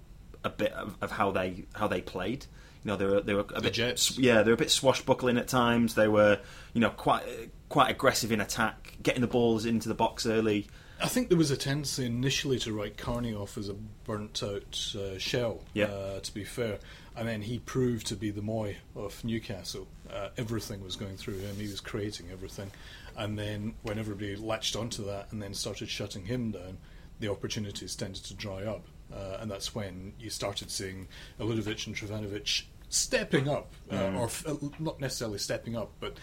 a bit of, of how they how they played? You know, they were they were a bit Jets. yeah, they were a bit swashbuckling at times. They were, you know, quite quite aggressive in attack, getting the balls into the box early. I think there was a tendency initially to write Carney off as a burnt out uh, shell, Yeah. uh, to be fair. And then he proved to be the Mooy of Newcastle. Uh, everything was going through him, he was creating everything. And then when everybody latched onto that and then started shutting him down, the opportunities tended to dry up. Uh, and that's when you started seeing Alivodic and Trifunovic stepping up, uh, or f- uh, not necessarily stepping up, but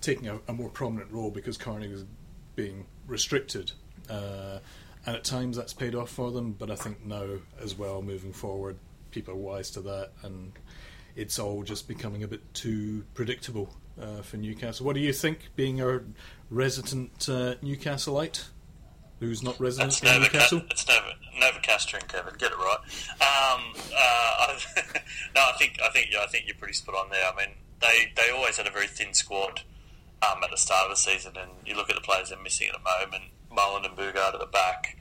taking a, a more prominent role because Carney was being restricted. Uh, and at times that's paid off for them, but I think now as well, moving forward, people are wise to that, and it's all just becoming a bit too predictable uh, for Newcastle. What do you think, being a resident uh, Newcastleite who's not resident It's in Nova, Newcastle? it's Nova, Nova Castrin, Kevin. Get it right. Um, uh, (laughs) no, I think I think yeah, I think you're pretty spot on there. I mean, they they always had a very thin squad um, at the start of the season, and you look at the players they're missing at the moment: Mullen and Boogaard at the back,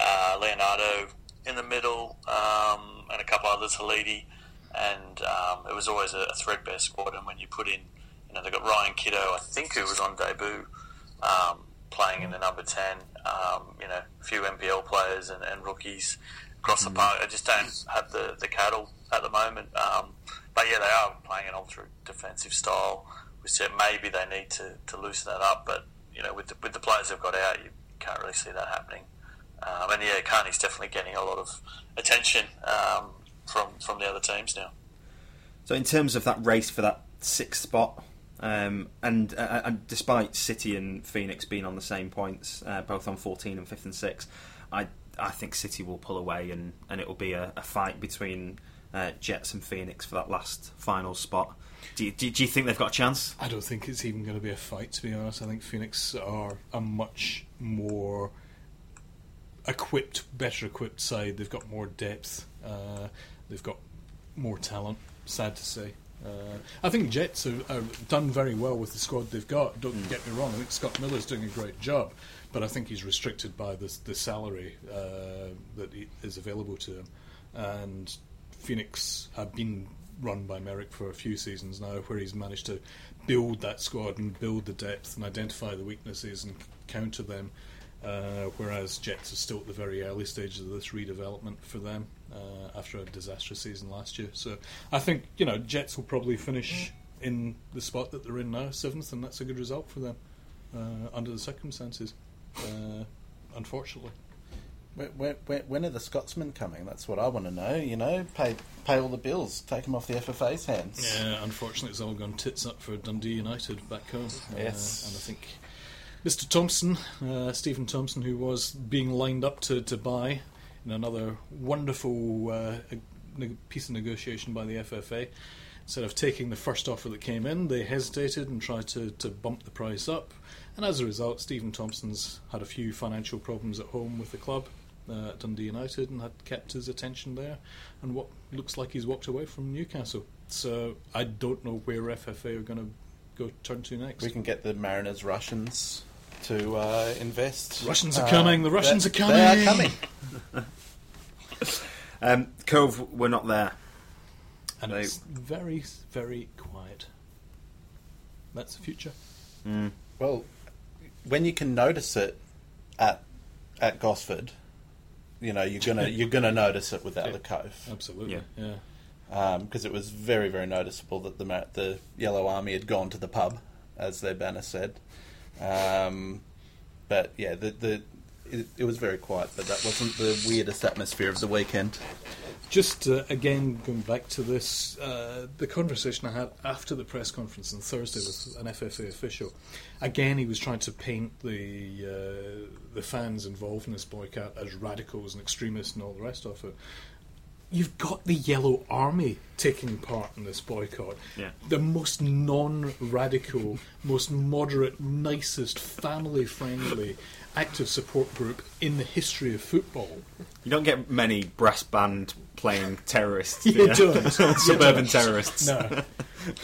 uh, Leonardo in the middle, um, and a couple others, Haliti. And um, it was always a, a threadbare squad. And when you put in, you know, they got Ryan Kiddo, I think, who was on debut. Um, playing in the number 10, um, you know, a few NPL players and, and rookies across the park. I just don't have the, the cattle at the moment. Um, but yeah, they are playing an ultra defensive style. We said maybe they need to, to loosen that up, but, you know, with the, with the players they've got out, you can't really see that happening. Um, and yeah, Carney's definitely getting a lot of attention um, from, from the other teams now. So in terms of that race for that sixth spot, um, and, uh, and despite City and Phoenix being on the same points, uh, both on 14 and fifth and sixth, I I think City will pull away and, and it will be a, a fight between uh, Jets and Phoenix for that last final spot. Do you, do, do you think they've got a chance? I don't think it's even going to be a fight, to be honest. I think Phoenix are a much more equipped, better equipped side. They've got more depth. Uh, they've got more talent. Sad to say. Uh, I think Jets have, have done very well with the squad they've got. Don't get me wrong. I think Scott Miller's doing a great job, but I think he's restricted by the the salary uh, that is available to him. And Phoenix have been run by Merrick for a few seasons now, where he's managed to build that squad and build the depth and identify the weaknesses and counter them. Uh, whereas Jets are still at the very early stages of this redevelopment for them. uh, after a disastrous season last year. So I think you know Jets will probably finish in the spot that they're in now, seventh, and that's a good result for them uh, under the circumstances. Uh, unfortunately, When, when, when are the Scotsmen coming? That's what I want to know. You know, pay pay all the bills, take them off the FFA's hands. yeah, unfortunately, it's all gone tits up for Dundee United back home. Yes. uh, and I think Mr. Thompson, uh, Stephen Thompson, who was being lined up to, to buy in another wonderful uh, piece of negotiation by the FFA. Instead of taking the first offer that came in, they hesitated and tried to, to bump the price up. And as a result, Stephen Thompson's had a few financial problems at home with the club uh, at Dundee United and had kept his attention there. And what looks like he's walked away from Newcastle. So I don't know where FFA are going to go turn to next. We can get the Mariners Russians to uh, invest. Russians are Uh, coming, the Russians are coming. They are coming. (laughs) Um, Cove, we're not there. And They- it's very, very quiet. That's the future. Well, when you can notice it at at Gosford, you know you're gonna you're gonna notice it without Yeah. the Cove Absolutely. Yeah. Yeah. because it was very very noticeable that the the Yellow Army had gone to the pub, as their banner said. Um, but yeah, the the it, it was very quiet, but that wasn't the weirdest atmosphere of the weekend. Just uh, again going back to this, uh, the conversation I had after the press conference on Thursday with an FFA official. Again, he was trying to paint the uh, the fans involved in this boycott as radicals and extremists and all the rest of it. You've got the Yellow Army taking part in this boycott. Yeah. The most non-radical, most moderate, nicest, family-friendly, active support group in the history of football. You don't get many brass band playing terrorists. You do don't. (laughs) You Suburban don't. terrorists. No.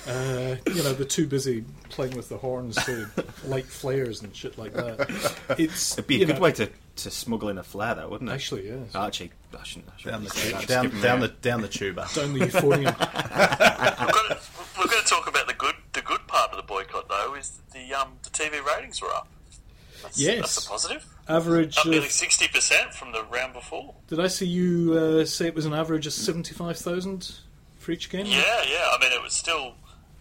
Uh, you know, they're too busy playing with the horns to light flares and shit like that. It's It'd be a good know, way to, to smuggle in a flare, though, wouldn't it? Actually, yes. Actually, I shouldn't. I shouldn't Down the say that. down, down the down the tuba. (laughs) down the euphonium. We've got to, we've got to talk about the good the good part of the boycott though is the um the TV ratings were up. That's, Yes. that's a positive. Average. Up nearly Of, sixty percent from the round before. did I see you uh, say it was an average of seventy-five thousand for each game? Yeah, yeah. I mean, it was still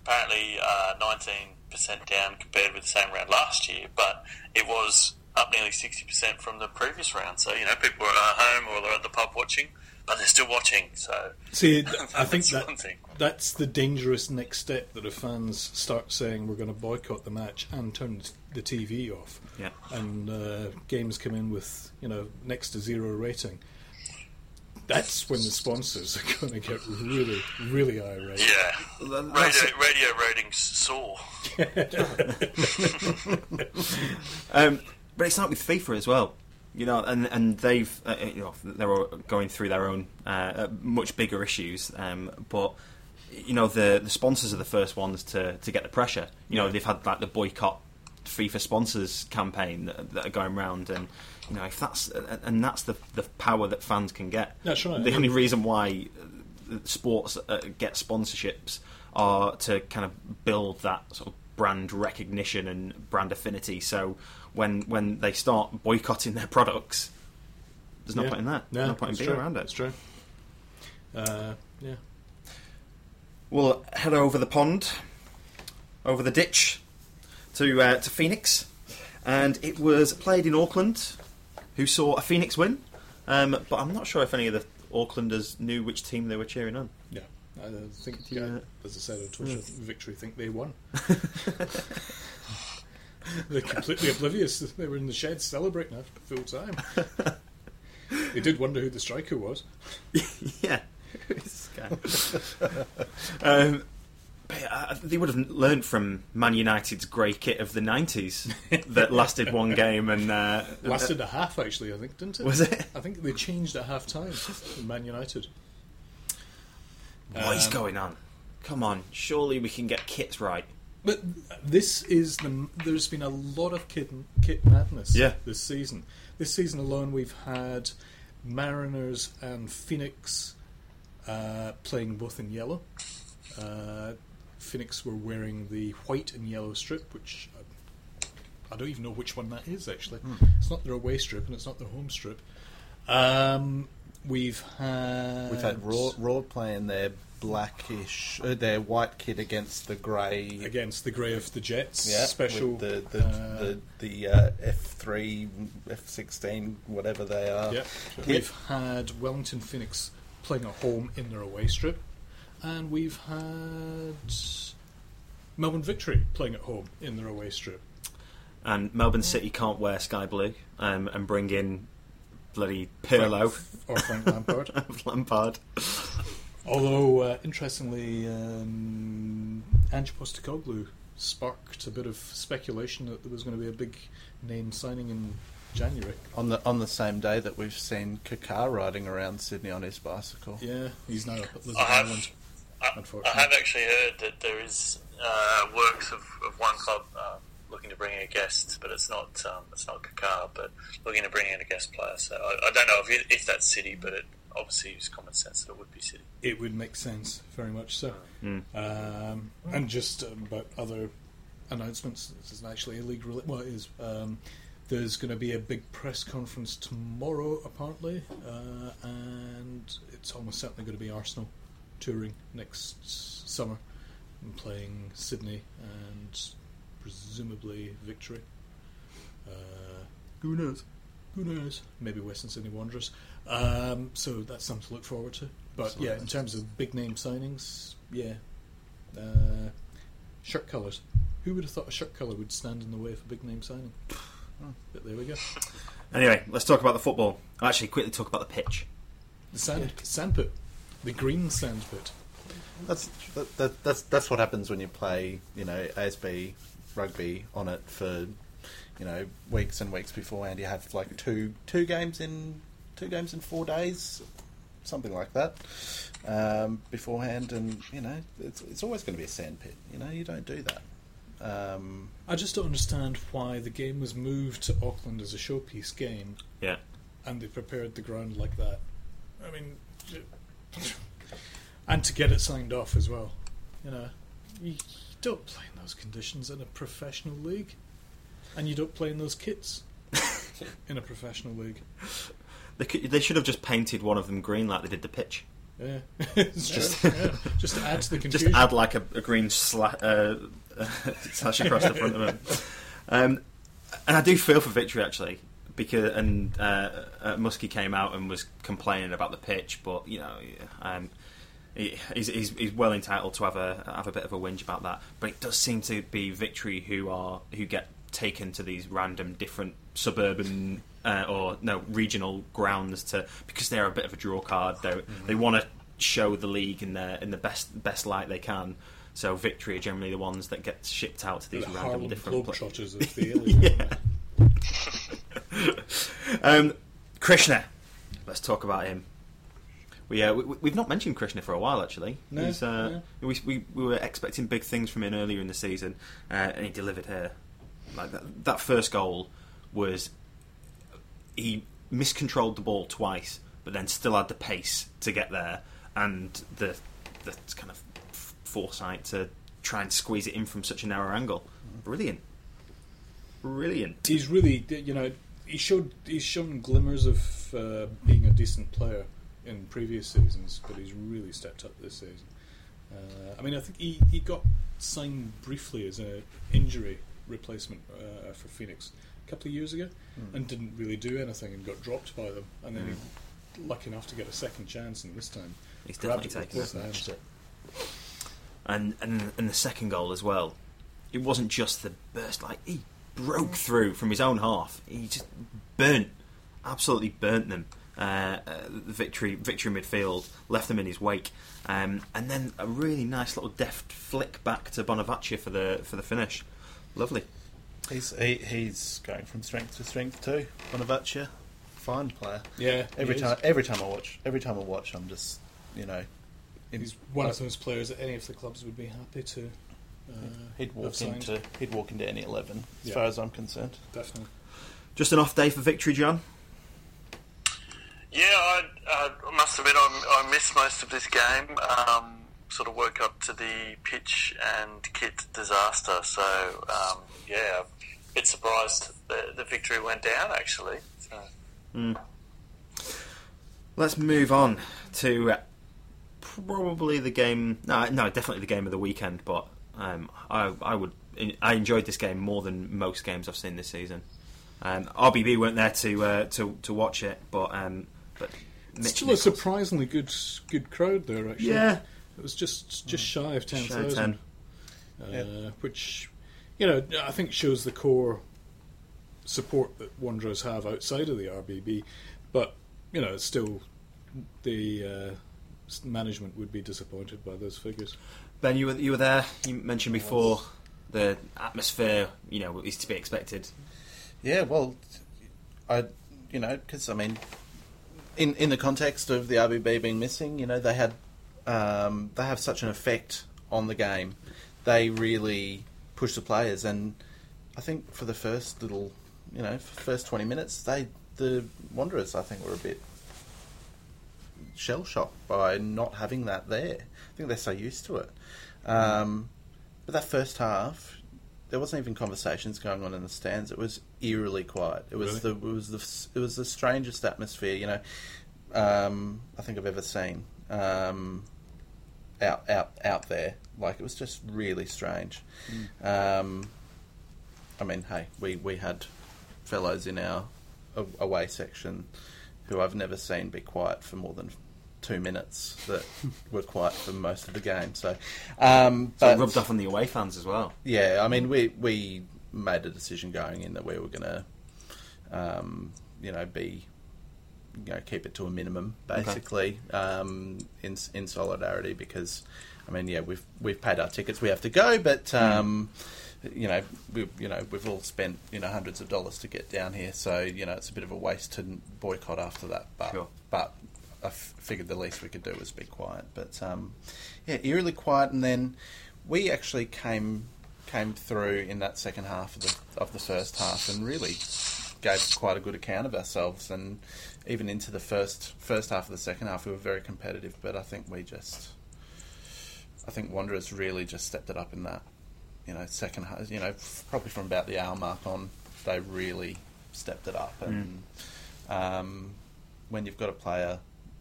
apparently uh, nineteen percent down compared with the same round last year, but it was up nearly sixty percent from the previous round. So you know, people are at home or they're at the pub watching, but they're still watching. So See, I (laughs) think That's that that's the dangerous next step that if fans start saying we're going to boycott the match and turn the TV off, Yeah. and uh, games come in with you know next to zero rating. That's when the sponsors are going to get really, really irate. yeah, radio, radio ratings soar. (laughs) Um, but it's like with FIFA as well, you know, and and they've uh, you know they're going through their own uh, uh, much bigger issues, um, but you know the the sponsors are the first ones to to get the pressure. You know, they've had like the boycott FIFA sponsors campaign that, that are going round, and you know if that's and that's the the power that fans can get. That's right. The only reason why uh, sports uh, get sponsorships are to kind of build that sort of brand recognition and brand affinity. So when when they start boycotting their products, there's no Yeah. point in that. No, no point in being true. around it. It's true. Uh, yeah. We'll head over the pond, over the ditch, to uh, to Phoenix, and it was played in Auckland, who saw a Phoenix win. Um, but I'm not sure if any of the Aucklanders knew which team they were cheering on. Yeah. I think, Yeah. uh, as I said on Twitter, Victory think they won. (laughs) (laughs) They're completely oblivious. (laughs) They were in the shed celebrating after full time. (laughs) they did wonder who the striker was. yeah. This guy. um, but, uh, they would have learned from Man United's grey kit of the 90s that lasted one game and. Uh, Lasted a half, actually, I think, didn't it? Was it? I think they changed at half time in Man United. What is Um, going on? Come on, surely we can get kits right. But this is the. There's been a lot of kit, kit madness Yeah. this season. This season alone, we've had Mariners and Phoenix uh, playing both in yellow. Uh, Phoenix were wearing the white and yellow strip, which I, I don't even know which one that is. Actually, it's not their away strip and it's not their home strip. Um, We've had We've had Roar, Roar playing their blackish, uh, their white kit against the grey. against the grey of the Jets Yeah, special. with the the uh, the, the uh, F three, F sixteen, whatever they are. Yeah. We've had Wellington Phoenix playing at home in their away strip, and we've had Melbourne Victory playing at home in their away strip. And Melbourne City can't wear sky blue um, and bring in bloody Pirlo or Frank Lampard. (laughs) Lampard. Although, uh, interestingly, um, Ange Postecoglou sparked a bit of speculation that there was going to be a big name signing in January. On the on the same day that we've seen Kakar riding around Sydney on his bicycle. Yeah, he's now up at Lizard I have, Island. I, I have actually heard that there is uh, works of, of one club uh, looking to bring in a guest, but it's not um, it's not Kakar, but looking to bring in a guest player. So I, I don't know if, it, if that's City, but it obviously is common sense that it would be City. It would make sense, very much so. Um, and just um, about other announcements, this isn't actually a league rela- Well, it is. Um, there's going to be a big press conference tomorrow, apparently, uh, and it's almost certainly going to be Arsenal touring next summer and playing Sydney and presumably Victory. Uh, who knows? Who knows? Maybe Western Sydney Wanderers. Um, so that's something to look forward to. But yeah, in terms of big name signings, yeah, uh, shirt colours. Who would have thought a shirt colour would stand in the way of a big name signing? But there we go. Anyway, let's talk about the football. I'll actually quickly talk about the pitch. The sand sandpit, the green sandpit. That's that, that, that's that's what happens when you play, you know, ASB rugby on it for, you know, weeks and weeks beforehand. You have like two two games in two games in four days, something like that, um, beforehand, and you know, it's it's always going to be a sandpit. You know, you don't do that. Um, I just don't understand why the game was moved to Auckland as a showpiece game, Yeah. and they prepared the ground like that. I mean, (laughs) and to get it signed off as well. You know, you, you don't play in those conditions in a professional league, and you don't play in those kits (laughs) in a professional league. They, could, they should have just painted one of them green like they did the pitch. Yeah, (laughs) just yeah, just to add to the (laughs) confusion. Just add like a, a green sla- uh, (laughs) slash across the front of them. Um, and I do feel for Victory actually, because and uh, uh, Muskie came out and was complaining about the pitch, but you know, um, he, he's, he's, he's well entitled to have a have a bit of a whinge about that. But it does seem to be Victory who are who get taken to these random different suburban uh, or no regional grounds to because they're a bit of a draw card. They they want to show the league in the in the best best light they can. So Victory are generally the ones that get shipped out to these the random Harlem different pla- of (laughs) the alien. (laughs) um, Krishna, let's talk about him. We, uh, we we've not mentioned Krishna for a while actually. No, He's, uh, we, we we were expecting big things from him earlier in the season, uh, and he delivered here. Like that, that first goal was he miscontrolled the ball twice, but then still had the pace to get there and the the kind of foresight to try and squeeze it in from such a narrow angle. Brilliant, brilliant. he's really, you know, he showed he's shown glimmers of uh, being a decent player in previous seasons, but he's really stepped up this season. Uh, I mean, I think he, he got signed briefly as a injury replacement uh, for Phoenix a couple of years ago, and didn't really do anything and got dropped by them, and then he lucky enough to get a second chance, and this time He's grabbed definitely it with taken both it. hands. and and and the second goal as well. It wasn't just the burst; like he broke through from his own half. He just burnt, absolutely burnt them. Uh, uh, the victory, victory midfield left them in his wake, um, and then a really nice little deft flick back to Bonevacia for the for the finish. Lovely. He's he, he's going from strength to strength too. Bonevacia, fine player. Yeah, Every he time, is. every time I watch, every time I watch, I'm just, you know, in- He's one of those players that any of the clubs would be happy to. Uh, He'd walk into he'd walk into any eleven, as Yeah. far as I'm concerned. definitely. Just an off day for victory, John. Yeah, I, uh, I must admit I, I missed most of this game. Um, sort of woke up to the pitch and kit disaster. So um, yeah, a bit surprised the, the victory went down actually. So, Let's move on to uh, probably the game. No, no, definitely the game of the weekend. But um, I, I would, I enjoyed this game more than most games I've seen this season. Um, RBB weren't there to uh, to to watch it, but um, but Mitch still a surprisingly good good crowd there. Actually, Yeah. It was just just shy of ten thousand, Shy of thousand, 10. uh, which you know I think shows the core support that Wanderers have outside of the RBB. But you know, it's still the uh, management would be disappointed by those figures. Ben, you were you were there. You mentioned before the atmosphere. You know, is to be expected. Yeah, well, I, you know, because I mean, in in the context of the RBB being missing, you know, they had um, they have such an effect on the game. They really push the players, and I think for the first little, you know, first twenty minutes, they the Wanderers, I think, were a bit shell shocked by not having that there. I think they're so used to it. Um, but that first half, there wasn't even conversations going on in the stands. It was eerily quiet. It was Really? the it was the it was the strangest atmosphere you know um, I think I've ever seen um, out out out there. Like it was just really strange. Um, I mean, hey, we we had fellows in our away section who I've never seen be quiet for more than two minutes that (laughs) were quiet for most of the game. So, um, So it but- rubbed off on the away fans as well. yeah, I mean, we we made a decision going in that we were going to, um, you know, be, you know, keep it to a minimum, basically, um, in in solidarity because, I mean, yeah, we've we've paid our tickets, we have to go, but. Um, You know, we you know we've all spent you know hundreds of dollars to get down here, so you know it's a bit of a waste to boycott after that. But Sure. but I f- figured the least we could do was be quiet. But um, yeah, eerily quiet, and then we actually came came through in that second half of the of the first half and really gave quite a good account of ourselves. And even into the first first half of the second half, we were very competitive. But I think we just, I think Wanderers really just stepped it up in that. You know, second half. You know, probably from about the hour mark on, they really stepped it up. And um, when you've got a player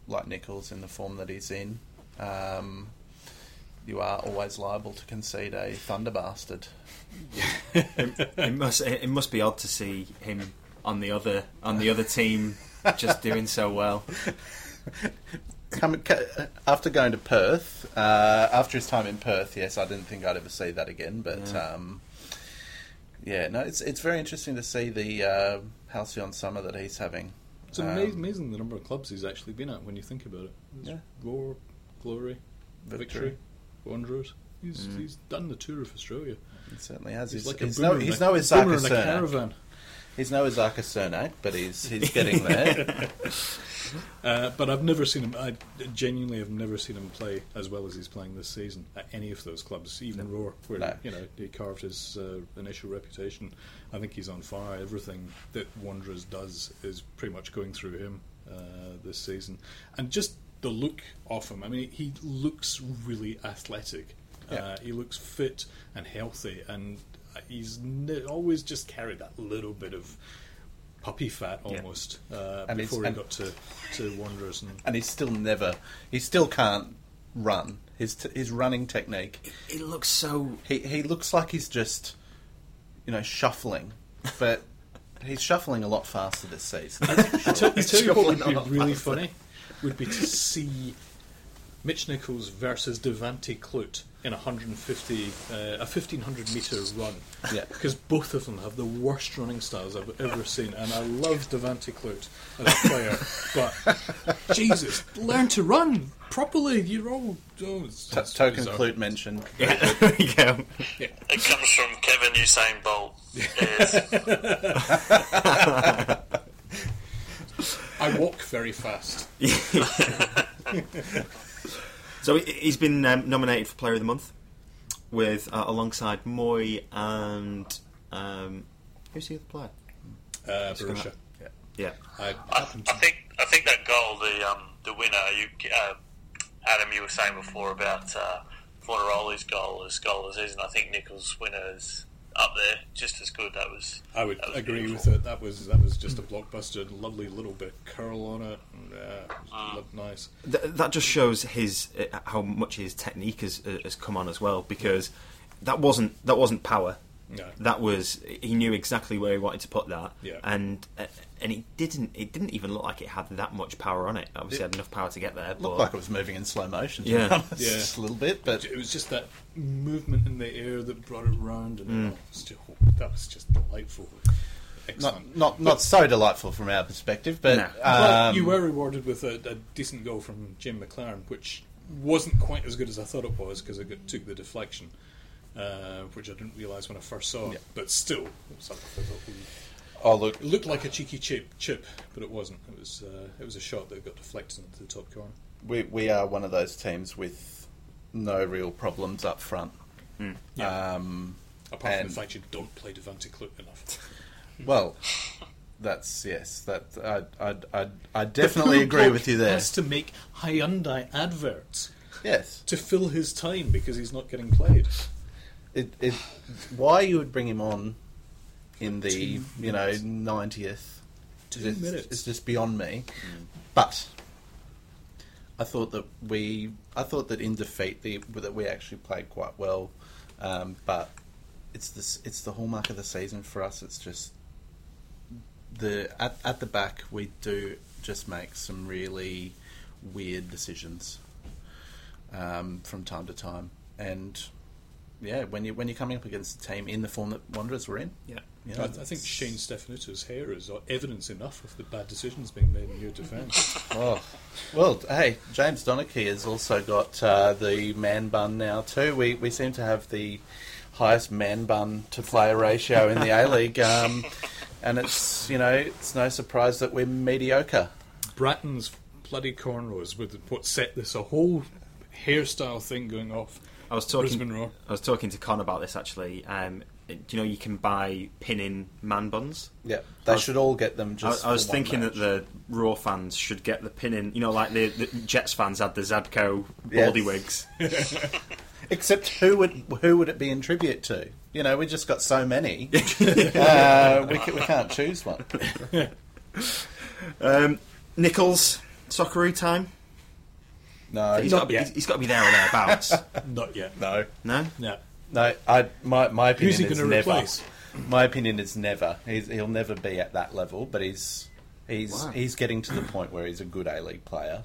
like Nichols in the form that he's in. Um, you are always liable to concede a thunder bastard. (laughs) it must it must be odd to see him on the other on the other team just doing so well. Come, after going to Perth, uh, after his time in Perth, yes, I didn't think I'd ever see that again. But Yeah. um, yeah, no, it's it's very interesting to see the uh, halcyon summer that he's having. It's Um, amazing, amazing the number of clubs he's actually been at when you think about it. It's Yeah. Roar, Glory, Victory. Victory, Wanderers. He's Mm. he's done the tour of Australia. He certainly has. He's, He's, like a he's boomer no, in he's a, no boomer in a caravan. He's no Isaka Cernak, but he's he's getting (laughs) there. Uh, but I've never seen him. I genuinely have never seen him play as well as he's playing this season at any of those clubs, even Roar, where No. you know he carved his uh, initial reputation. I think he's on fire. Everything that Wanderers does is pretty much going through him uh, this season, and just the look of him. I mean, he looks really athletic. Yeah. Uh, he looks fit and healthy, and he's n- always just carried that little bit of puppy fat Yeah. almost uh, And before he and- got to, to Wanderers. And and he's still never. He still can't run. His t- his running technique. It looks so He he looks like he's just, you know, shuffling, but he's shuffling a lot faster this season. I tell, I tell you what would be really faster. funny would be to see Mitch Nichols versus Devante Clut in a 150, uh, a 1500 meter run. Yeah. Because both of them have the worst running styles I've ever seen, and I love Devante Clut as a player, (laughs) but Jesus, learn to run properly. You're all oh, it's, T- it's token bizarre. flute mentioned. (laughs) yeah. there you go. It comes from Kevin Usain Bolt. Yes. (laughs) I walk very fast. So he- he's been um, nominated for Player of the Month with uh, alongside Mooy and um, who's the other player? Uh, Just Berisha. Yeah, I I, I think I think that goal, the um, the winner, you uh, Adam, you were saying before about uh, Fornaroli's goal as goal of the season. I think Nichols' winner is up there, just as good. That was. I would was agree beautiful. with it. That was that was just a blockbuster. Lovely little bit of curl on it. And, uh, Ah. looked nice. Th- that just shows his uh, how much his technique has, uh, has come on as well because that wasn't that wasn't power. No. That was he knew exactly where he wanted to put that, Yeah. and uh, and it didn't it didn't even look like it had that much power on it. Obviously, it had enough power to get there. It But looked like it was moving in slow motion. To Yeah. be honest, Yeah. just a little bit, but It was just that movement in the air that brought it round, and Mm. oh, that was just delightful. Excellent. not not not so delightful from our perspective. But No. Well, um, you were rewarded with a, a decent goal from Jim Maclaren, which wasn't quite as good as I thought it was because I got, took the deflection, uh, which I didn't realise when I first saw it. Yeah. But still, it, was like, I oh look, it looked like a cheeky chip, chip, but it wasn't. It was uh, it was a shot that got deflected into the top corner. we we are one of those teams with no real problems up front. Yeah. Um, Apart from the fact you don't play Devante Clut enough. Well, that's yes. That I I I, I definitely agree with you there. Has to make Hyundai adverts Yes, to fill his time because he's not getting played. it, it why you would bring him on in the Two you know ninetieth Two it's, minutes. it's just beyond me. But I thought that we I thought that in defeat the, that we actually played quite well. Um, but it's this it's the hallmark of the season for us. It's just the at at the back we do just make some really weird decisions um, from time to time, and yeah, when you when you're coming up against a team in the form that Wanderers were in, yeah. you I, know, I think Shane Stefanutto's hair is evidence enough of the bad decisions being made in your defence. (laughs) Oh, well, hey, James Donachie has also got uh, the man bun now too. We we seem to have the highest man bun to player ratio in the A League, um, (laughs) and it's you know it's no surprise that we're mediocre. Brattan's bloody cornrows with what set this a whole hairstyle thing going off. I was talking. Brisbane Roar. I was talking to Con about this actually. Um, do you know you can buy pin-in man buns? Yeah, they I was- should all get them. I, Just I was for one thinking match. that the Roar fans should get the pin-in. You know, like the, the Jets fans had the Zabco Yes. baldy wigs. (laughs) Except who would who would it be in tribute to? You know, we just got so many. (laughs) uh, we, ca- we can't choose one. (laughs) Um, Nichols, Socceroo time. No, He's Not got, to be, yet. he's- he's got to be there or thereabouts. (laughs) Not yet. no, no, No. no. I my my opinion Who's he is going to never. replace? My opinion is never. He's, he'll never be at that level, but he's he's Wow. he's getting to the point where he's a good A League player.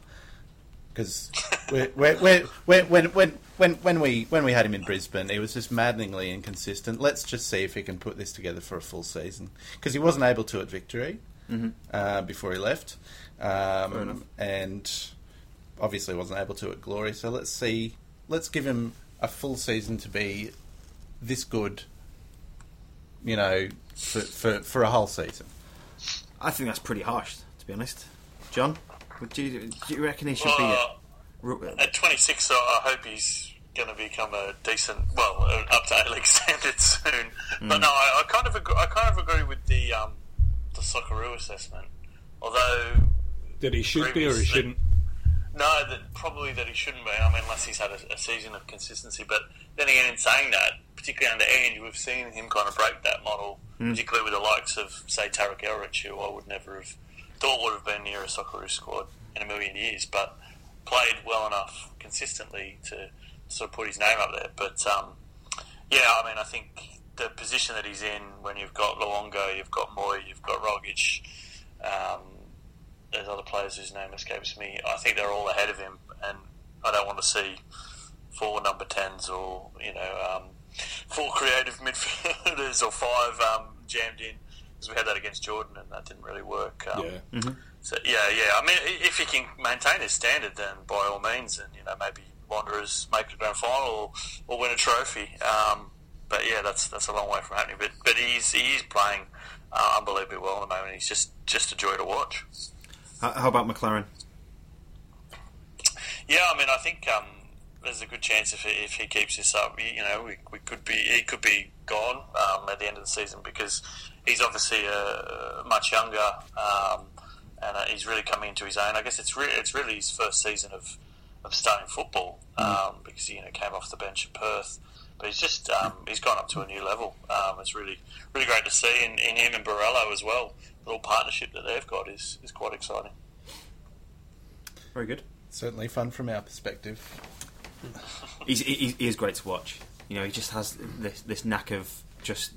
Because when when when when when when we when we had him in Brisbane, he was just maddeningly inconsistent. Let's just see if he can put this together for a full season. Because he wasn't able to at Victory uh, before he left, um, and obviously wasn't able to at Glory. So let's see. Let's give him a full season to be this good. You know, for for, for a whole season. I think that's pretty harsh, to be honest. John, would you, do you reckon he should be? At, At 26, I I hope he's going to become a decent, well, uh, up to (laughs) A League standards soon. But no, I, I kind of agree, I kind of agree with the um, the Socceroo assessment. Although That he should be or he shouldn't. No, that probably that he shouldn't be. I mean, unless he's had a, a season of consistency. But then again, in saying that, particularly under Ange, we've seen him kind of break that model, particularly with the likes of, say, Tarek Elrich, who I would never have thought would have been near a Socceroo squad in a million years, but played well enough consistently to sort of put his name up there. But um, yeah, I mean, I think the position that he's in when you've got Luongo, you've got Mooy, you've got Rogic, um, there's other players whose name escapes me. I think they're all ahead of him, and I don't want to see four number tens or you know um, four creative (laughs) midfielders or five um, jammed in because we had that against Jordan and that didn't really work. Um, Yeah. so yeah, yeah. I mean, if he can maintain his standard, then by all means, and you know maybe Wanderers make the grand final or, or win a trophy. Um, but yeah, that's that's a long way from happening. But but he's he is playing uh, unbelievably well at the moment. He's just just a joy to watch. how, how about Maclaren? Yeah, I mean, I think um, there's a good chance if he, if he keeps this up, you know, we, we could be he could be gone um, at the end of the season because he's obviously uh, much younger um, and uh, he's really coming into his own. I guess it's re- it's really his first season of, of starting football um, because he you know came off the bench at Perth but he's just um, he's gone up to a new level. Um, it's really really great to see in, in him and Borrello as well. The little partnership that they've got is, is quite exciting. Very good. Certainly fun from our perspective. He's, he, he is great to watch. You know, he just has this this knack of just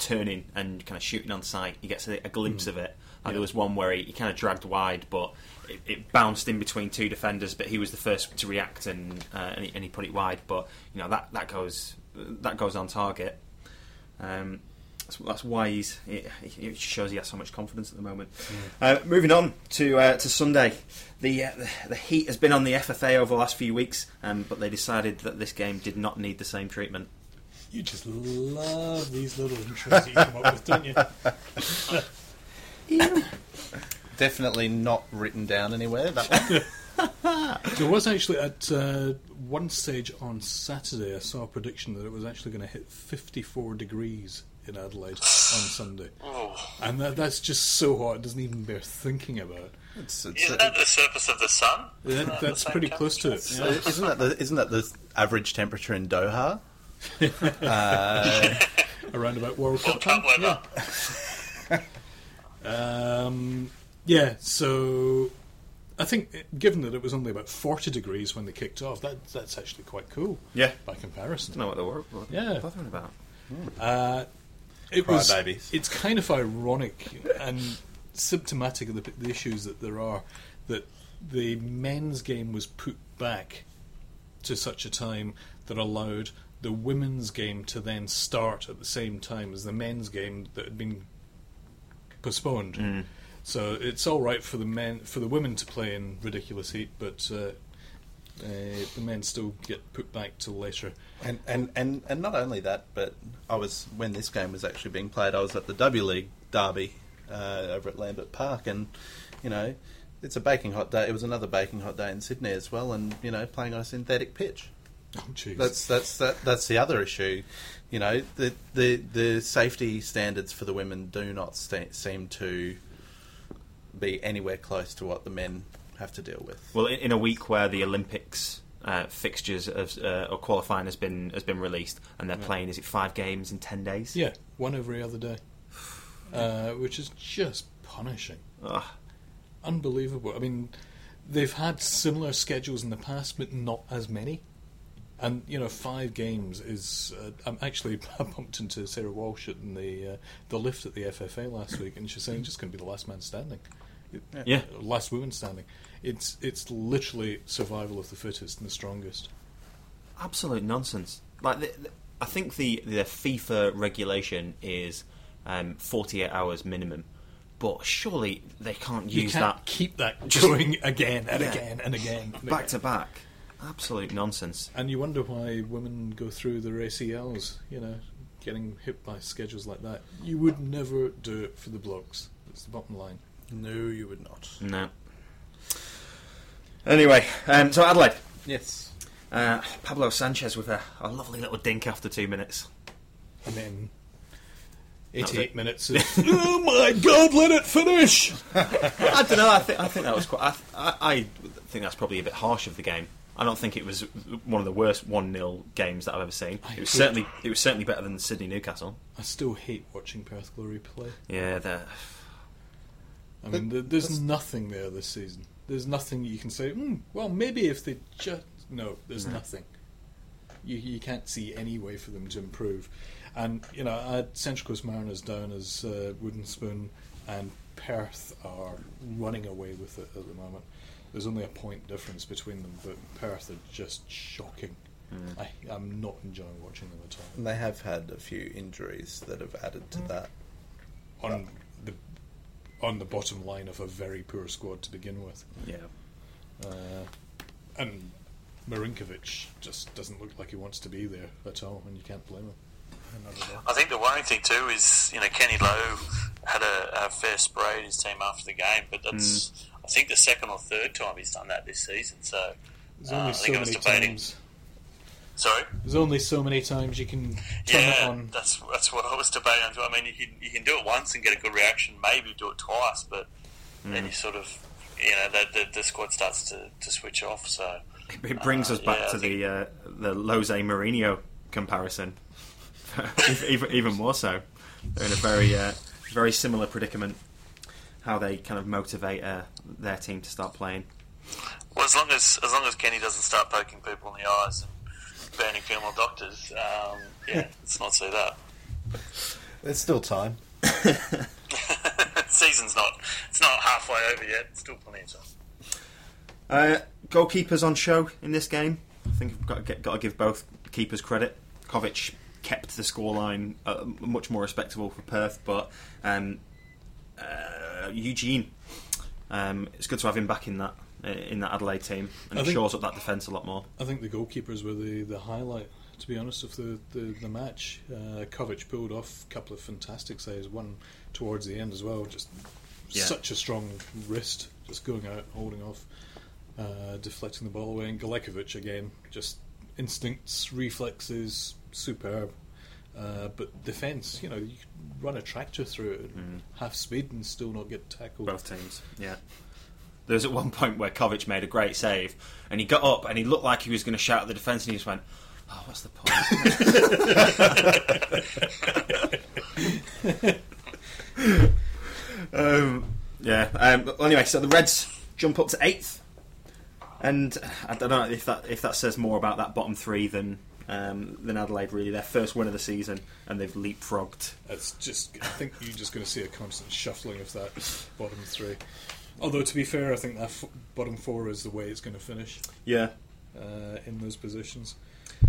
turning and kind of shooting on sight. He gets a, a glimpse of it. Like There was one where he, he kind of dragged wide, but it, it bounced in between two defenders. But he was the first to react, and uh, and, he, and he put it wide. But you know that that goes that goes on target. Um, that's, that's why he's. It, it shows he has so much confidence at the moment. Uh, moving on to uh, to Sunday, the, uh, the the heat has been on the FFA over the last few weeks, um, but they decided that this game did not need the same treatment. You just love these little intros that you come up with, don't you? (laughs) Definitely not written down anywhere. That one. (laughs) There was actually at uh, one stage on Saturday, I saw a prediction that it was actually going to hit 54 degrees in Adelaide on Sunday, Oh, and that, that's just so hot it doesn't even bear thinking about. It's, it's, isn't that the surface of the sun? That, Isn't that that's the pretty close to it. Yeah. Isn't that the isn't that the average temperature in Doha? Uh, Around about World Cup time. Cup. Yeah. Um, yeah. So I think, given that it was only about 40 degrees when they kicked off, that that's actually quite cool. Yeah. By comparison. don't know what they were what Yeah. they're bothering about. Uh, it Cry was. babies. It's kind of ironic and symptomatic of the, the issues that there are that the men's game was put back to such a time that allowed the women's game to then start at the same time as the men's game that had been postponed. So it's all right for the men for the women to play in ridiculous heat, but uh, uh, the men still get put back till later. and, and, and, and not only that, but I was when this game was actually being played, I was at the W League derby uh, over at Lambert Park, and you know, it's a baking hot day. It was another baking hot day in Sydney as well, and you know, playing on a synthetic pitch. Oh, jeez. That's that's that, that's the other issue. You know, the the the safety standards for the women do not sta seem to be anywhere close to what the men have to deal with. Well, in, in a week where the Olympics uh, fixtures of, uh, or qualifying has been has been released, and they're playing is it five games in ten days? Yeah, one every other day, uh, which is just punishing. Ugh. Unbelievable. I mean, they've had similar schedules in the past, but not as many. And you know, five games is. Uh, I'm actually (laughs) I bumped into Sarah Walsh in the uh, the lift at the FFA last week, and she's saying just going to be the last man standing. It- Yeah. last woman standing. It's it's literally survival of the fittest and the strongest. absolute nonsense. Like, the, the- I think the the FIFA regulation is um, forty eight hours minimum, but surely they can't You use can't that keep that going again and Yeah. again and again. and back again. to back. Absolute nonsense. And you wonder why women go through their ACLs, you know, getting hit by schedules like that. You would never do it for the blokes. That's the bottom line. No, you would not. No. Anyway, um, so Adelaide, Yes. uh, Pablo Sanchez with a, a lovely little dink after two minutes. And then 88 minutes of, (laughs) oh my god, let it finish! I don't know. I think I think that was quite. I, I, I think that's probably a bit harsh of the game. I don't think it was one of the worst one 0 games that I've ever seen. I It was hate- certainly it was certainly better than Sydney Newcastle. I still hate watching Perth Glory play. Yeah, the, I mean, there, there's nothing there this season. There's nothing you can say, hmm, well, maybe if they just. No, there's nothing. You, you can't see any way for them to improve. And, you know, I had Central Coast Mariners down as uh, Wooden Spoon, and Perth are running away with it at the moment. There's only a point difference between them, but Perth are just shocking. I, I'm not enjoying watching them at all. And they have had a few injuries that have added to that. On the on the bottom line of a very poor squad to begin with. yeah. Uh, and Marinkovic just doesn't look like he wants to be there at all, and you can't blame him. Not at all. I think the worrying thing too is you know Kenny Lowe had a, a fair spray at his team after the game, but that's I think the second or third time he's done that this season. So There's uh, only I so think I was many debating. times. Sorry. There's only so many times you can turn it Yeah, on. that's that's what I was debating. I mean, you can you can do it once and get a good reaction, maybe do it twice, but then you sort of you know the, the, the squad starts to, to switch off. So It brings us Uh, back yeah, to I the uh, the Jose Mourinho comparison. (laughs) even, even more so. They're in a very, uh, very similar predicament. How they kind of motivate uh, their team to start playing. Well, as long as as long as Kenny doesn't start poking people in the eyes and banning female doctors, um, yeah, (laughs) let's not see that. There's still time. (laughs) (laughs) Season's not it's not halfway over yet. Still plenty of time. Uh, goalkeepers on show in this game. I think I've got to, get, got to give both keepers credit. Covic kept the scoreline uh, much more respectable for Perth, but um, uh, Eugene, um, it's good to have him back in that uh, in that Adelaide team, and I it think- shores up that defence a lot more. I think the goalkeepers were the, the highlight, to be honest, of the, the, the match. Uh, Covic pulled off a couple of fantastic saves, one towards the end as well. Just Yeah. such a strong wrist, just going out, holding off, uh, deflecting the ball away. And Galekovic again, just instincts, reflexes, superb. Uh, but defence, you know, you could run a tractor through it at half speed and still not get tackled. Both teams, yeah. There was at one point where Covic made a great save, and he got up and he looked like he was going to shout at the defence, and he just went, "Oh, what's the point?" (laughs) um, yeah. Um, well, anyway, so the Reds jump up to eighth, and I don't know if that if that says more about that bottom three than um, than Adelaide. Really, their first win of the season, and they've leapfrogged. It's just, I think you're just going to see a constant shuffling of that bottom three. Although, to be fair, I think that f- bottom four is the way it's going to finish Yeah. uh, in those positions.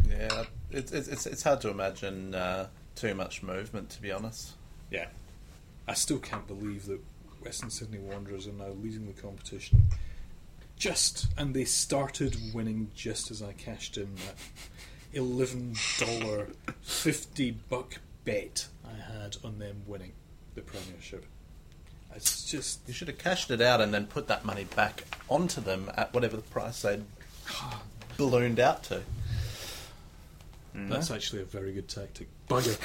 Yeah, it's it's it's, it's hard to imagine uh, too much movement, to be honest. Yeah. I still can't believe that Western Sydney Wanderers are now leading the competition. Just, and they started winning just as I cashed in that $11, 50 buck bet I had on them winning the Premiership. It's just. You should have cashed it out and then put that money back onto them at whatever the price they'd (sighs) ballooned out to. Mm-hmm. That's actually a very good tactic. Bugger.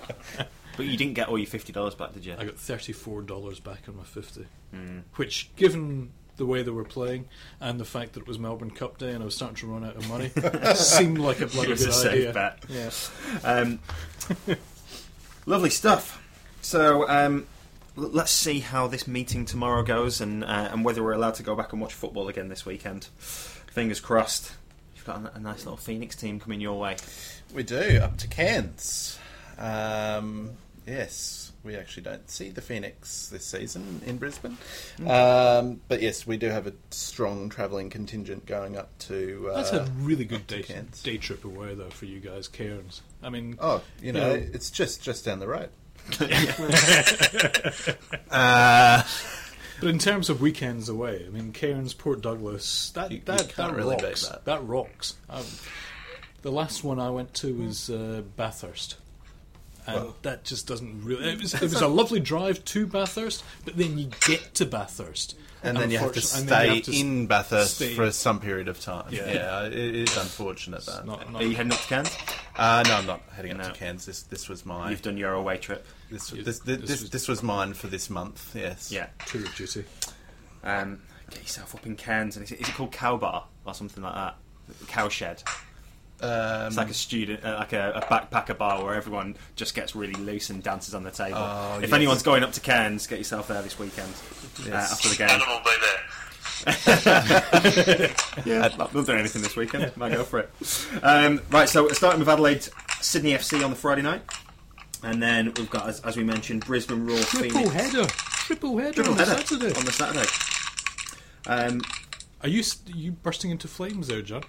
(laughs) (laughs) But you didn't get all your fifty dollars back, did you? I got thirty-four dollars back on my fifty, mm. which, given the way they were playing and the fact that it was Melbourne Cup Day and I was starting to run out of money, (laughs) seemed like a bloody good a safe idea. bet. Yeah. Um, lovely stuff. So um, l- let's see how this meeting tomorrow goes, and uh, and whether we're allowed to go back and watch football again this weekend. Fingers crossed. You've got a, a nice little Phoenix team coming your way. We do up to Cairns. Um, yes, we actually don't see the Phoenix this season in Brisbane, um, but yes, we do have a strong travelling contingent going up to. Uh, That's a really good day, Cairns. day trip away, though, for you guys, Cairns. I mean, Oh, you know, Yeah. it's just just down the road. (laughs) uh, but in terms of weekends away, I mean, Cairns, Port Douglas, that You- you that, can't that really rocks. that. rocks. Um, the last one I went to was uh, Bathurst. And that just doesn't really. It was, it was a lovely drive to Bathurst, but then you get to Bathurst, and then you have to unfortunately- and then stay have to in Bathurst stay- for some period of time. Yeah. Yeah, it is unfortunate that. Not, Are you heading up to Cairns? Uh, no, I'm not heading up No. to Cairns. This this was my You've done your away trip. this, this, this this, this, was- this was mine for this month. Yes. Yeah. tour of duty. Um, get yourself up in Cairns, and is it, is it called Cow Bar or something like that? Cow Shed. Um, It's like a student, uh, like a, a backpacker bar where everyone just gets really loose and dances on the table. Oh, if yes. anyone's going up to Cairns, get yourself there this weekend uh, after the game. Adam will be there. (laughs) Yeah, they'll do anything this weekend. Might go for it. Um, right, so starting with Adelaide, Sydney FC on the Friday night, and then we've got, as, as we mentioned, Brisbane Roar Triple Phoenix header, triple header Triple on the Saturday. on the Saturday. Um, Are you you bursting into flames there, John?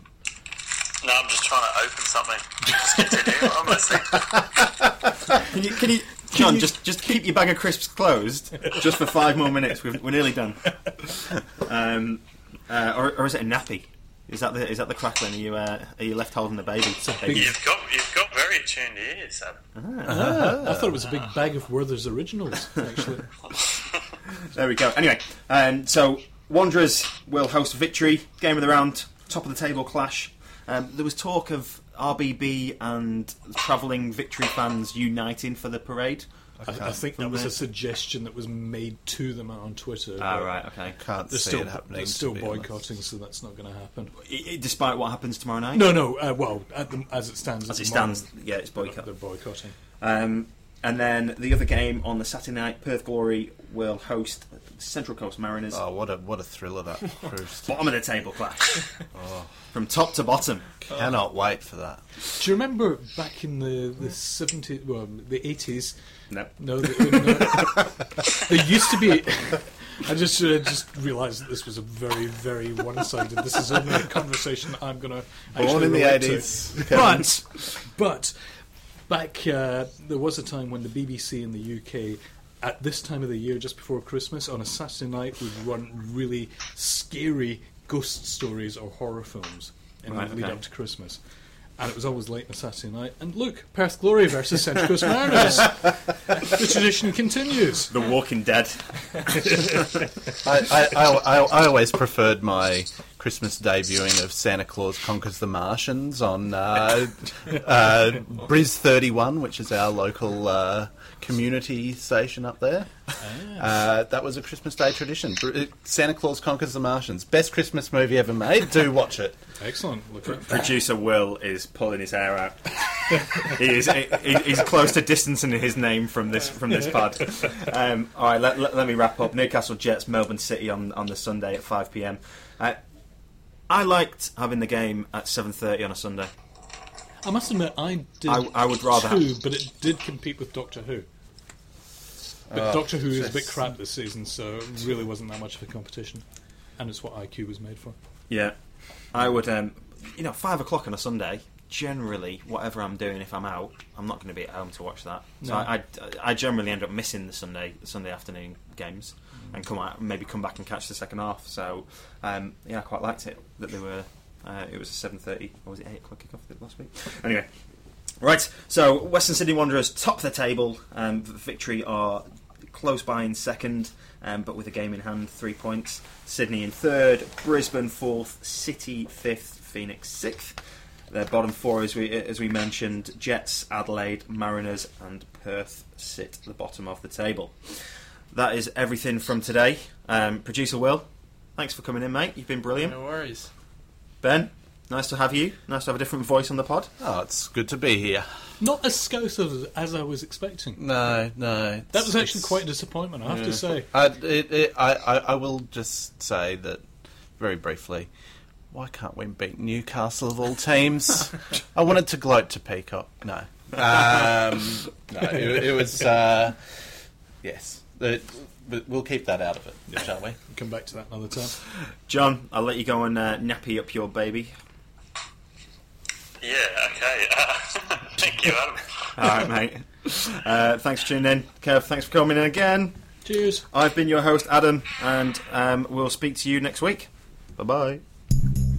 No, I'm just trying to open something. Just continue. I'm listening. (laughs) can you, can you, John, just just keep your bag of crisps closed just for five more minutes. We've, we're nearly done. Um, uh, or, or is it a nappy? Is that the is that the crackling? Are you uh, are you left holding the baby? baby? You've got you've got very attuned ears, Adam. I thought it was a big bag of Werther's originals. Actually, (laughs) There we go. Anyway, um, so Wanderers will host Victory, game of the round, top of the table clash. Um, there was talk of RBB and travelling victory fans uniting for the parade? I, I think that was a suggestion that was made to them on Twitter. Ah, but right, okay. Can't They're see still, it happening. they're still be honest. boycotting, so that's not going to happen. I- I- despite what happens tomorrow night? No, no. Uh, well, at the, as it stands, As it stands, moment, yeah, it's they're- boycott. They're boycotting. Um, and then the other game on the Saturday night, Perth Glory will host Central Coast Mariners. Oh, what a what a thriller that (laughs) proved. Bottom of the table clash. From top to bottom. Cannot wait for that. Do you remember back in the the seventies, well, the eighties? No. No, the, no there used to be. I just uh, just realised that this was a very very one sided. This is only a conversation that I'm going to Born in the eighties. But but back uh, there was a time when the BBC in the UK. At this time of the year, just before Christmas, on a Saturday night, would run really scary ghost stories or horror films in Right, the lead okay. up to Christmas. And it was always late on a Saturday night. And look, Perth Glory versus Central Coast Mariners. (laughs) the tradition continues. The Walking Dead. I, I, I, I, I always preferred my Christmas Day viewing of Santa Claus Conquers the Martians on uh, uh, Briz 31, which is our local uh, community station up there. Uh, that was a Christmas Day tradition. Santa Claus Conquers the Martians. Best Christmas movie ever made. Do watch it. Excellent. Look at Producer Will is pulling his hair out. he is he, he's close to distancing his name from this from this pod. Um, all right, let, let, let me wrap up. Newcastle Jets, Melbourne City on on the Sunday at five pm. Uh, I liked having the game at seven thirty on a Sunday. I must admit, I did. I- I would rather too, but it did compete with Doctor Who. But Doctor Who is a bit crap this season, so it really wasn't that much of a competition. And it's what IQ was made for. Yeah, I would. Um, you know, five o'clock on a Sunday. Generally, whatever I'm doing, if I'm out, I'm not going to be at home to watch that. So No. I, I, I generally end up missing the Sunday the Sunday afternoon games, and come out maybe come back and catch the second half. So um, yeah, I quite liked it that they were. Uh, it was a seven thirty, or was it eight o'clock kickoff last week? Anyway, right. So Western Sydney Wanderers top the table. Um, victory are close by in second, um, but with a game in hand, three points. Sydney in third, Brisbane fourth, City fifth, Phoenix sixth. Their bottom four, as we as we mentioned, Jets, Adelaide, Mariners, and Perth sit the bottom of the table. That is everything from today. Um, Producer Will, thanks for coming in, mate. You've been brilliant. No worries. Ben, nice to have you. Nice to have a different voice on the pod. Oh, it's good to be here. Not as scouse as, as I was expecting. No, no. That was actually quite a disappointment, I have Yeah. to say. I, it, it, I, I, I will just say that very briefly. Why can't we beat Newcastle of all teams? (laughs) I wanted to gloat to Peacock. No, (laughs) um, no. It, it was uh, yes. It- but we'll keep that out of it, shall we? Come back to that another time. John, I'll let you go and uh, nappy up your baby. Yeah, okay. Uh, (laughs) thank you, Adam. All right, mate. Uh, thanks for tuning in. Kev, thanks for coming in again. Cheers. I've been your host, Adam, and um, we'll speak to you next week. Bye bye.